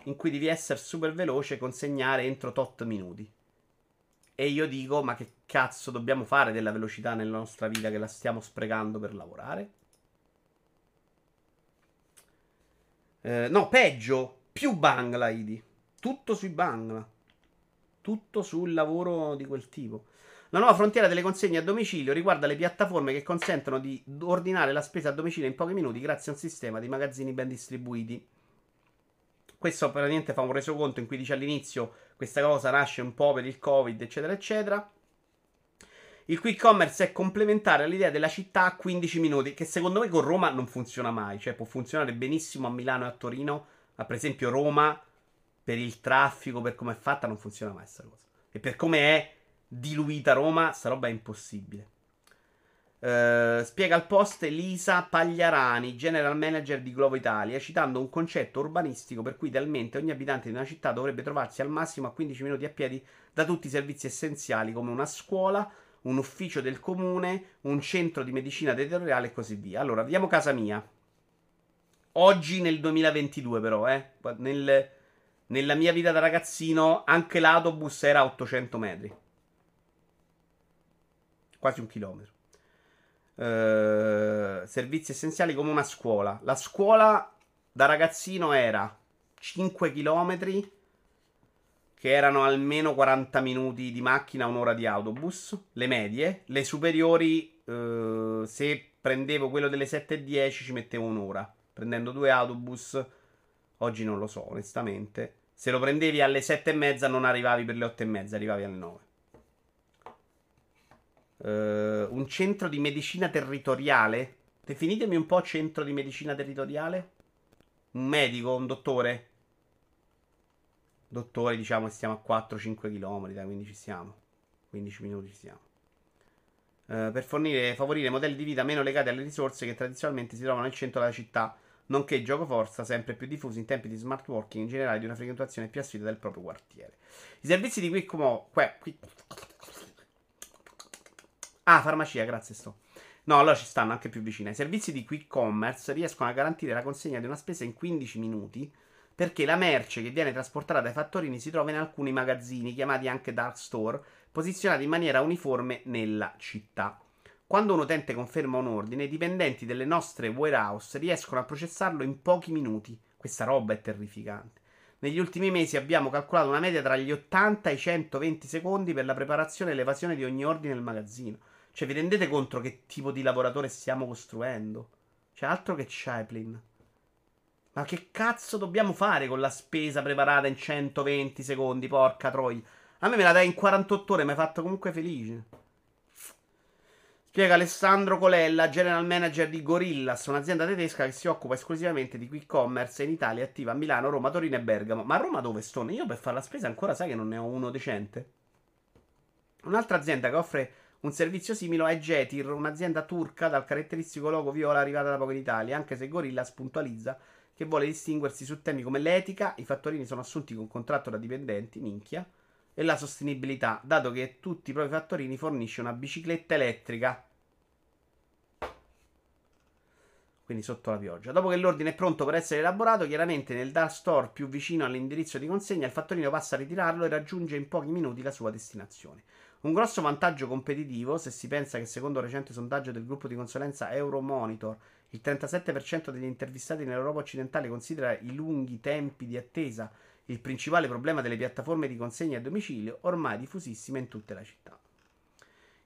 in cui devi essere super veloce e consegnare entro tot minuti. E io dico, ma che cazzo dobbiamo fare della velocità nella nostra vita che la stiamo sprecando per lavorare? Eh, no, peggio, più bangla, Idi. Tutto sui bangla. Tutto sul lavoro di quel tipo. La nuova frontiera delle consegne a domicilio riguarda le piattaforme che consentono di ordinare la spesa a domicilio in pochi minuti grazie a un sistema di magazzini ben distribuiti. Questo praticamente fa un resoconto in cui dice all'inizio questa cosa nasce un po' per il Covid, eccetera, eccetera. Il quick commerce è complementare all'idea della città a 15 minuti, che secondo me con Roma non funziona mai, cioè può funzionare benissimo a Milano e a Torino, ma per esempio Roma per il traffico, per come è fatta, non funziona mai questa cosa. E per come è diluita Roma, sta roba è impossibile. Uh, spiega al post Elisa Pagliarani, general manager di Globo Italia, citando un concetto urbanistico per cui idealmente ogni abitante di una città dovrebbe trovarsi al massimo a 15 minuti a piedi da tutti i servizi essenziali come una scuola, un ufficio del comune, un centro di medicina territoriale e così via. Allora, vediamo casa mia. Oggi nel 2022 però, eh, nel, nella mia vita da ragazzino anche l'autobus era a 800 metri quasi un chilometro. Uh, servizi essenziali come una scuola. La scuola da ragazzino era 5 km, che erano almeno 40 minuti di macchina, un'ora di autobus. Le medie, le superiori, uh, se prendevo quello delle 7 e 10 ci mettevo un'ora. Prendendo due autobus, oggi non lo so, onestamente. Se lo prendevi alle 7 e mezza non arrivavi per le 8 e mezza, arrivavi alle 9. Uh, un centro di medicina territoriale. Definitemi un po' centro di medicina territoriale. Un medico, un dottore. Dottore, diciamo stiamo a 4-5 km, quindi ci siamo. 15 minuti ci siamo. eh, per fornire, favorire modelli di vita meno legati alle risorse che tradizionalmente si trovano nel centro della città, nonché gioco forza sempre più diffusi in tempi di smart working in generale di una frequentazione più assidua del proprio quartiere. I servizi di Quick Mo... Ah, farmacia, grazie sto. No, allora ci stanno anche più vicine. I servizi di quick commerce riescono a garantire la consegna di una spesa in 15 minuti perché la merce che viene trasportata dai fattorini si trova in alcuni magazzini, chiamati anche dark store, posizionati in maniera uniforme nella città. Quando un utente conferma un ordine, i dipendenti delle nostre warehouse riescono a processarlo in pochi minuti. Questa roba è terrificante. Negli ultimi mesi abbiamo calcolato una media tra gli 80 e i 120 secondi per la preparazione e l'evasione di ogni ordine nel magazzino. Cioè, vi rendete conto che tipo di lavoratore stiamo costruendo? C'è altro che Chaplin. Ma che cazzo dobbiamo fare con la spesa preparata in 120 secondi? Porca troia. A me me la dai in 48 ore, mi hai fatto comunque felice. Spiega Alessandro Colella, general manager di Gorillas, un'azienda tedesca che si occupa esclusivamente di quick commerce in Italia, attiva a Milano, Roma, Torino e Bergamo. Ma a Roma dove sto? Io per fare la spesa ancora sai che non ne ho uno decente. Un'altra azienda che offre un servizio simile è Jetir, un'azienda turca dal caratteristico logo viola arrivata da poco in Italia, anche se Gorillas puntualizza che vuole distinguersi su temi come l'etica, i fattorini sono assunti con contratto da dipendenti, minchia, e la sostenibilità, dato che tutti i propri fattorini fornisce una bicicletta elettrica. Quindi sotto la pioggia. Dopo che l'ordine è pronto per essere elaborato, chiaramente nel dark store più vicino all'indirizzo di consegna, il fattorino passa a ritirarlo e raggiunge in pochi minuti la sua destinazione. Un grosso vantaggio competitivo, se si pensa che secondo un recente sondaggio del gruppo di consulenza Euromonitor il 37% degli intervistati nell'Europa occidentale considera i lunghi tempi di attesa il principale problema delle piattaforme di consegna a domicilio, ormai diffusissime in tutta la città.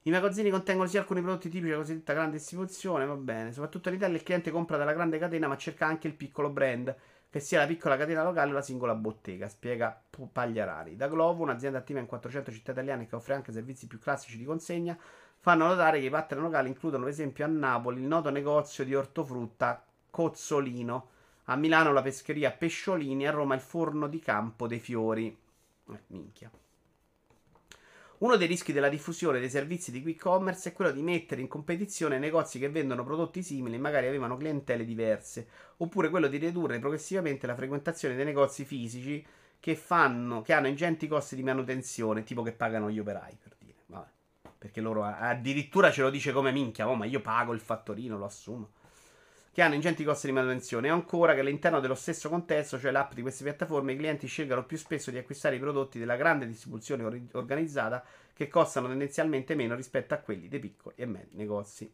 I magazzini contengono sia alcuni prodotti tipici della cosiddetta grande distribuzione, va bene, soprattutto in Italia il cliente compra dalla grande catena ma cerca anche il piccolo brand, che sia la piccola catena locale o la singola bottega, spiega Pagliarari. Da Glovo, un'azienda attiva in 400 città italiane che offre anche servizi più classici di consegna, fanno notare che i partner locali includono per esempio a Napoli il noto negozio di ortofrutta Cozzolino, a Milano la pescheria Pesciolini, a Roma il forno di campo dei fiori. Eh, minchia. Uno dei rischi della diffusione dei servizi di quick commerce è quello di mettere in competizione negozi che vendono prodotti simili e magari avevano clientele diverse, oppure quello di ridurre progressivamente la frequentazione dei negozi fisici che, fanno, che hanno ingenti costi di manutenzione, tipo che pagano gli operai. Perché loro addirittura ce lo dice come minchia, oh ma io pago il fattorino, lo assumo. Che hanno ingenti costi di manutenzione. E ancora che all'interno dello stesso contesto, cioè l'app di queste piattaforme, i clienti scelgono più spesso di acquistare i prodotti della grande distribuzione or- organizzata che costano tendenzialmente meno rispetto a quelli dei piccoli e medi negozi.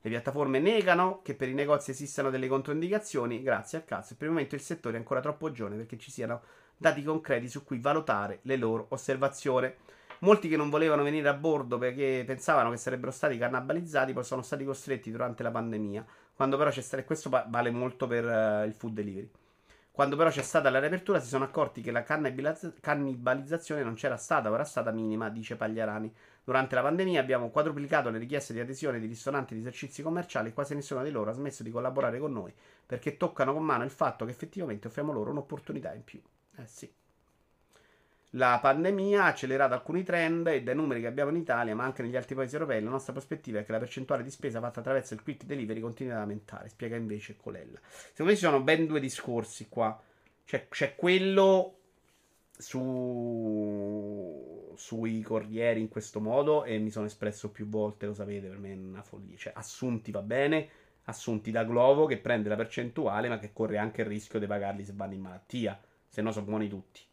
Le piattaforme negano che per i negozi esistano delle controindicazioni, grazie al caso, e per il momento il settore è ancora troppo giovane perché ci siano dati concreti su cui valutare le loro osservazioni. Molti che non volevano venire a bordo perché pensavano che sarebbero stati cannibalizzati, poi sono stati costretti durante la pandemia. Quando però c'è stato, e questo vale molto per uh, il food delivery. Quando però c'è stata la riapertura si sono accorti che la cannibalizzazione non c'era stata o era stata minima, dice Pagliarani. Durante la pandemia abbiamo quadruplicato le richieste di adesione di ristoranti e di esercizi commerciali e quasi nessuno di loro ha smesso di collaborare con noi perché toccano con mano il fatto che effettivamente offriamo loro un'opportunità in più. Eh sì. La pandemia ha accelerato alcuni trend e dai numeri che abbiamo in Italia, ma anche negli altri paesi europei, la nostra prospettiva è che la percentuale di spesa fatta attraverso il quick delivery continui ad aumentare, spiega invece Colella. Secondo me ci sono ben due discorsi qua. Cioè, c'è quello su... sui corrieri in questo modo e mi sono espresso più volte, lo sapete, per me è una follia. Cioè, assunti va bene, assunti da Glovo che prende la percentuale ma che corre anche il rischio di pagarli se vanno in malattia, se no sono buoni tutti.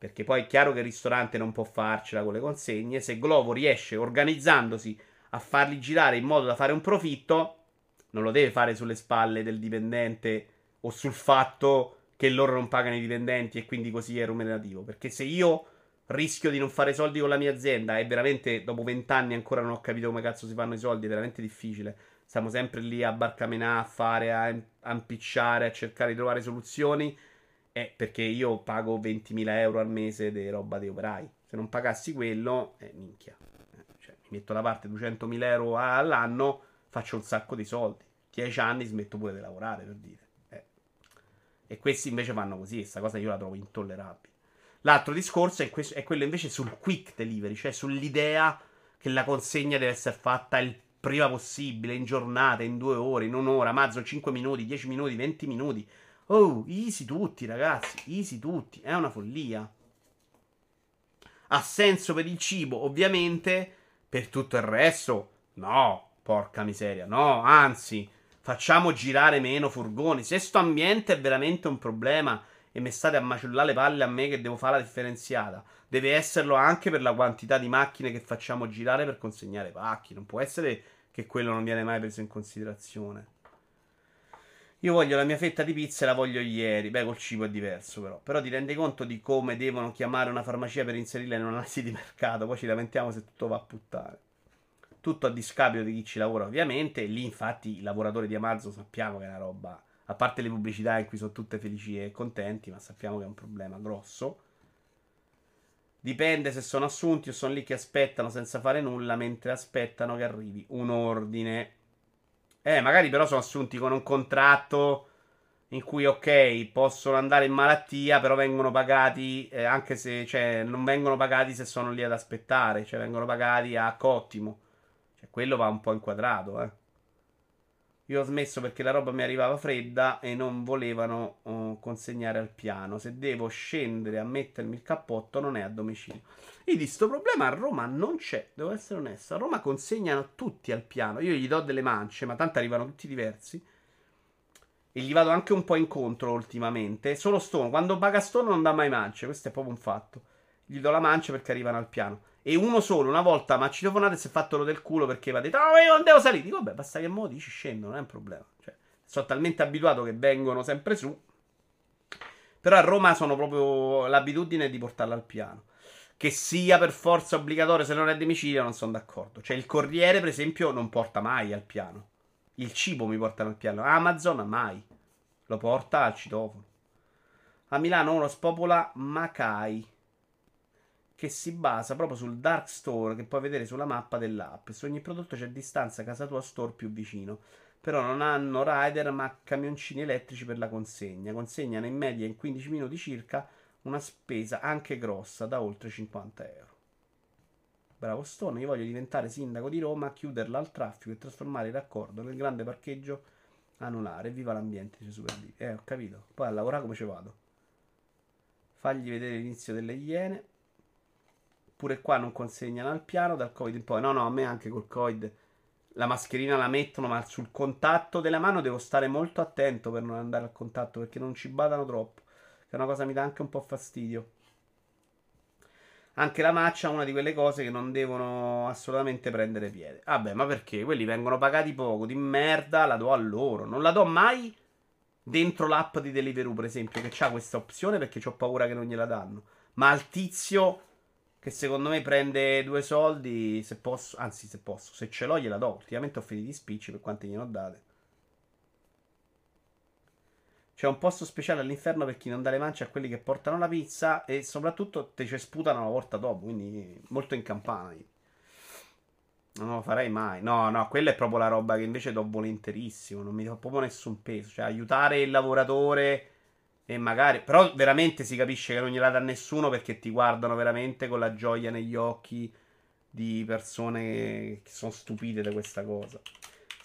Perché poi è chiaro che il ristorante non può farcela con le consegne. Se Glovo riesce organizzandosi a farli girare in modo da fare un profitto, non lo deve fare sulle spalle del dipendente o sul fatto che loro non pagano i dipendenti e quindi così è remunerativo. Perché se io rischio di non fare soldi con la mia azienda e veramente dopo vent'anni ancora non ho capito come cazzo si fanno i soldi, è veramente difficile. Stiamo sempre lì a barcamenà, a fare, a impicciare, a cercare di trovare soluzioni è perché io pago 20.000 euro al mese di roba dei operai. Se non pagassi quello, eh, minchia. Eh, cioè, mi metto da parte 200.000 euro all'anno, faccio un sacco di soldi. 10 anni smetto pure di lavorare, per dire. Eh. E questi invece fanno così, questa cosa io la trovo intollerabile. L'altro discorso è, questo, è quello invece sul quick delivery, cioè sull'idea che la consegna deve essere fatta il prima possibile, in giornata, in due ore, in un'ora, mazzo 5 minuti, 10 minuti, 20 minuti. Oh, easy tutti, ragazzi, easy tutti, è una follia. Ha senso per il cibo, ovviamente, per tutto il resto, no, porca miseria, no, anzi, facciamo girare meno furgoni. Se sto ambiente è veramente un problema e mi state a maciullare le palle a me che devo fare la differenziata. Deve esserlo anche per la quantità di macchine che facciamo girare per consegnare pacchi. Non può essere che quello non viene mai preso in considerazione. Io voglio la mia fetta di pizza e la voglio ieri. Beh, col cibo è diverso, però. Però ti rendi conto di come devono chiamare una farmacia per inserirla in un'analisi di mercato. Poi ci lamentiamo se tutto va a puttane. Tutto a discapito di chi ci lavora, ovviamente. E lì, infatti, i lavoratori di Amazon sappiamo che è una roba a parte le pubblicità in cui sono tutte felici e contenti, ma sappiamo che è un problema grosso. Dipende se sono assunti o sono lì che aspettano senza fare nulla mentre aspettano che arrivi un ordine. Eh, magari però sono assunti con un contratto in cui, ok, possono andare in malattia, però vengono pagati eh, anche se, cioè, non vengono pagati se sono lì ad aspettare, cioè vengono pagati a cottimo. Cioè, quello va un po' inquadrato, eh. Io ho smesso perché la roba mi arrivava fredda e non volevano uh, consegnare al piano. Se devo scendere a mettermi il cappotto, non è a domicilio. Io di sto problema a Roma non c'è, devo essere onesto. A Roma consegnano tutti al piano. Io gli do delle mance, ma tanto arrivano tutti diversi. E gli vado anche un po' incontro ultimamente. Solo Stone, quando paga Stone non dà mai mance, questo è proprio un fatto. Gli do la mancia perché arrivano al piano. E uno solo, una volta mi ha citofonato e si è fatto lo del culo perché mi ha detto: No, io non devo salire. Dico, vabbè, basta che mo dici scendo, non è un problema. Cioè, sono talmente abituato che vengono sempre su. Però a Roma sono proprio l'abitudine di portarla al piano. Che sia per forza obbligatorio se non è domicilio, non sono d'accordo. Cioè, il corriere, per esempio, non porta mai al piano. Il cibo mi portano al piano. Amazon mai. Lo porta al citofono. A Milano uno spopola Macai che si basa proprio sul dark store che puoi vedere sulla mappa dell'app. Su ogni prodotto c'è distanza casa tua store più vicino. Però non hanno rider ma camioncini elettrici per la consegna. Consegnano in media in 15 minuti circa una spesa anche grossa da oltre 50 euro. Bravo Stone, io voglio diventare sindaco di Roma, chiuderla al traffico e trasformare il raccordo nel grande parcheggio anulare. Viva l'ambiente, dice Super D. Eh, ho capito. Poi a lavorare come ci vado. Fagli vedere l'inizio delle iene. Pure qua non consegnano al piano dal Covid in poi. No, no, a me anche col Covid la mascherina la mettono, ma sul contatto della mano devo stare molto attento per non andare al contatto perché non ci badano troppo. Che è una cosa che mi dà anche un po' fastidio. Anche la maccia è una di quelle cose che non devono assolutamente prendere piede. Vabbè, ma perché? Quelli vengono pagati poco, di merda, la do a loro. Non la do mai dentro l'app di Deliveroo, per esempio, che ha questa opzione perché ho paura che non gliela danno. Ma al tizio che secondo me prende due soldi, se posso, anzi se posso, se ce l'ho gliela do. Ultimamente ho finito di spicci per quante gliene ho date. C'è un posto speciale all'inferno per chi non dà le mance a quelli che portano la pizza e soprattutto te ci sputano una volta dopo, quindi molto in campana. Non lo farei mai. No, no, quella è proprio la roba che invece do volentierissimo, non mi do proprio nessun peso. Cioè aiutare il lavoratore e magari, però veramente si capisce che non gliela dà nessuno perché ti guardano veramente con la gioia negli occhi di persone che sono stupite da questa cosa.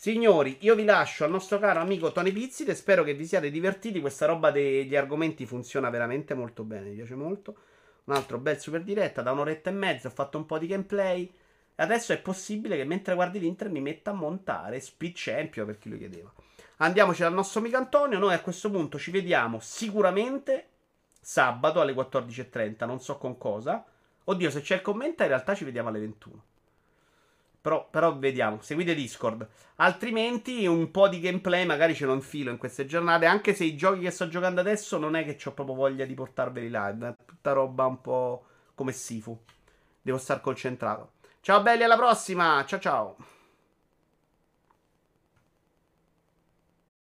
Signori, io vi lascio al nostro caro amico Tony Pizzit e spero che vi siate divertiti. Questa roba degli argomenti funziona veramente molto bene, mi piace molto. Un altro bel super diretta da un'oretta e mezza, ho fatto un po' di gameplay. E adesso è possibile che mentre guardi l'Inter mi metta a montare Speed Champion per chi lo chiedeva. Andiamoci dal nostro amico Antonio. Noi a questo punto ci vediamo sicuramente sabato alle 14.30. Non so con cosa. Oddio, se c'è il commento, in realtà ci vediamo alle 21. Però, però, vediamo. Seguite Discord. Altrimenti, un po' di gameplay magari ce lo infilo in queste giornate. Anche se i giochi che sto giocando adesso non è che ho proprio voglia di portarveli live. È tutta roba un po' come Sifu. Devo stare concentrato. Ciao belli, alla prossima. Ciao ciao.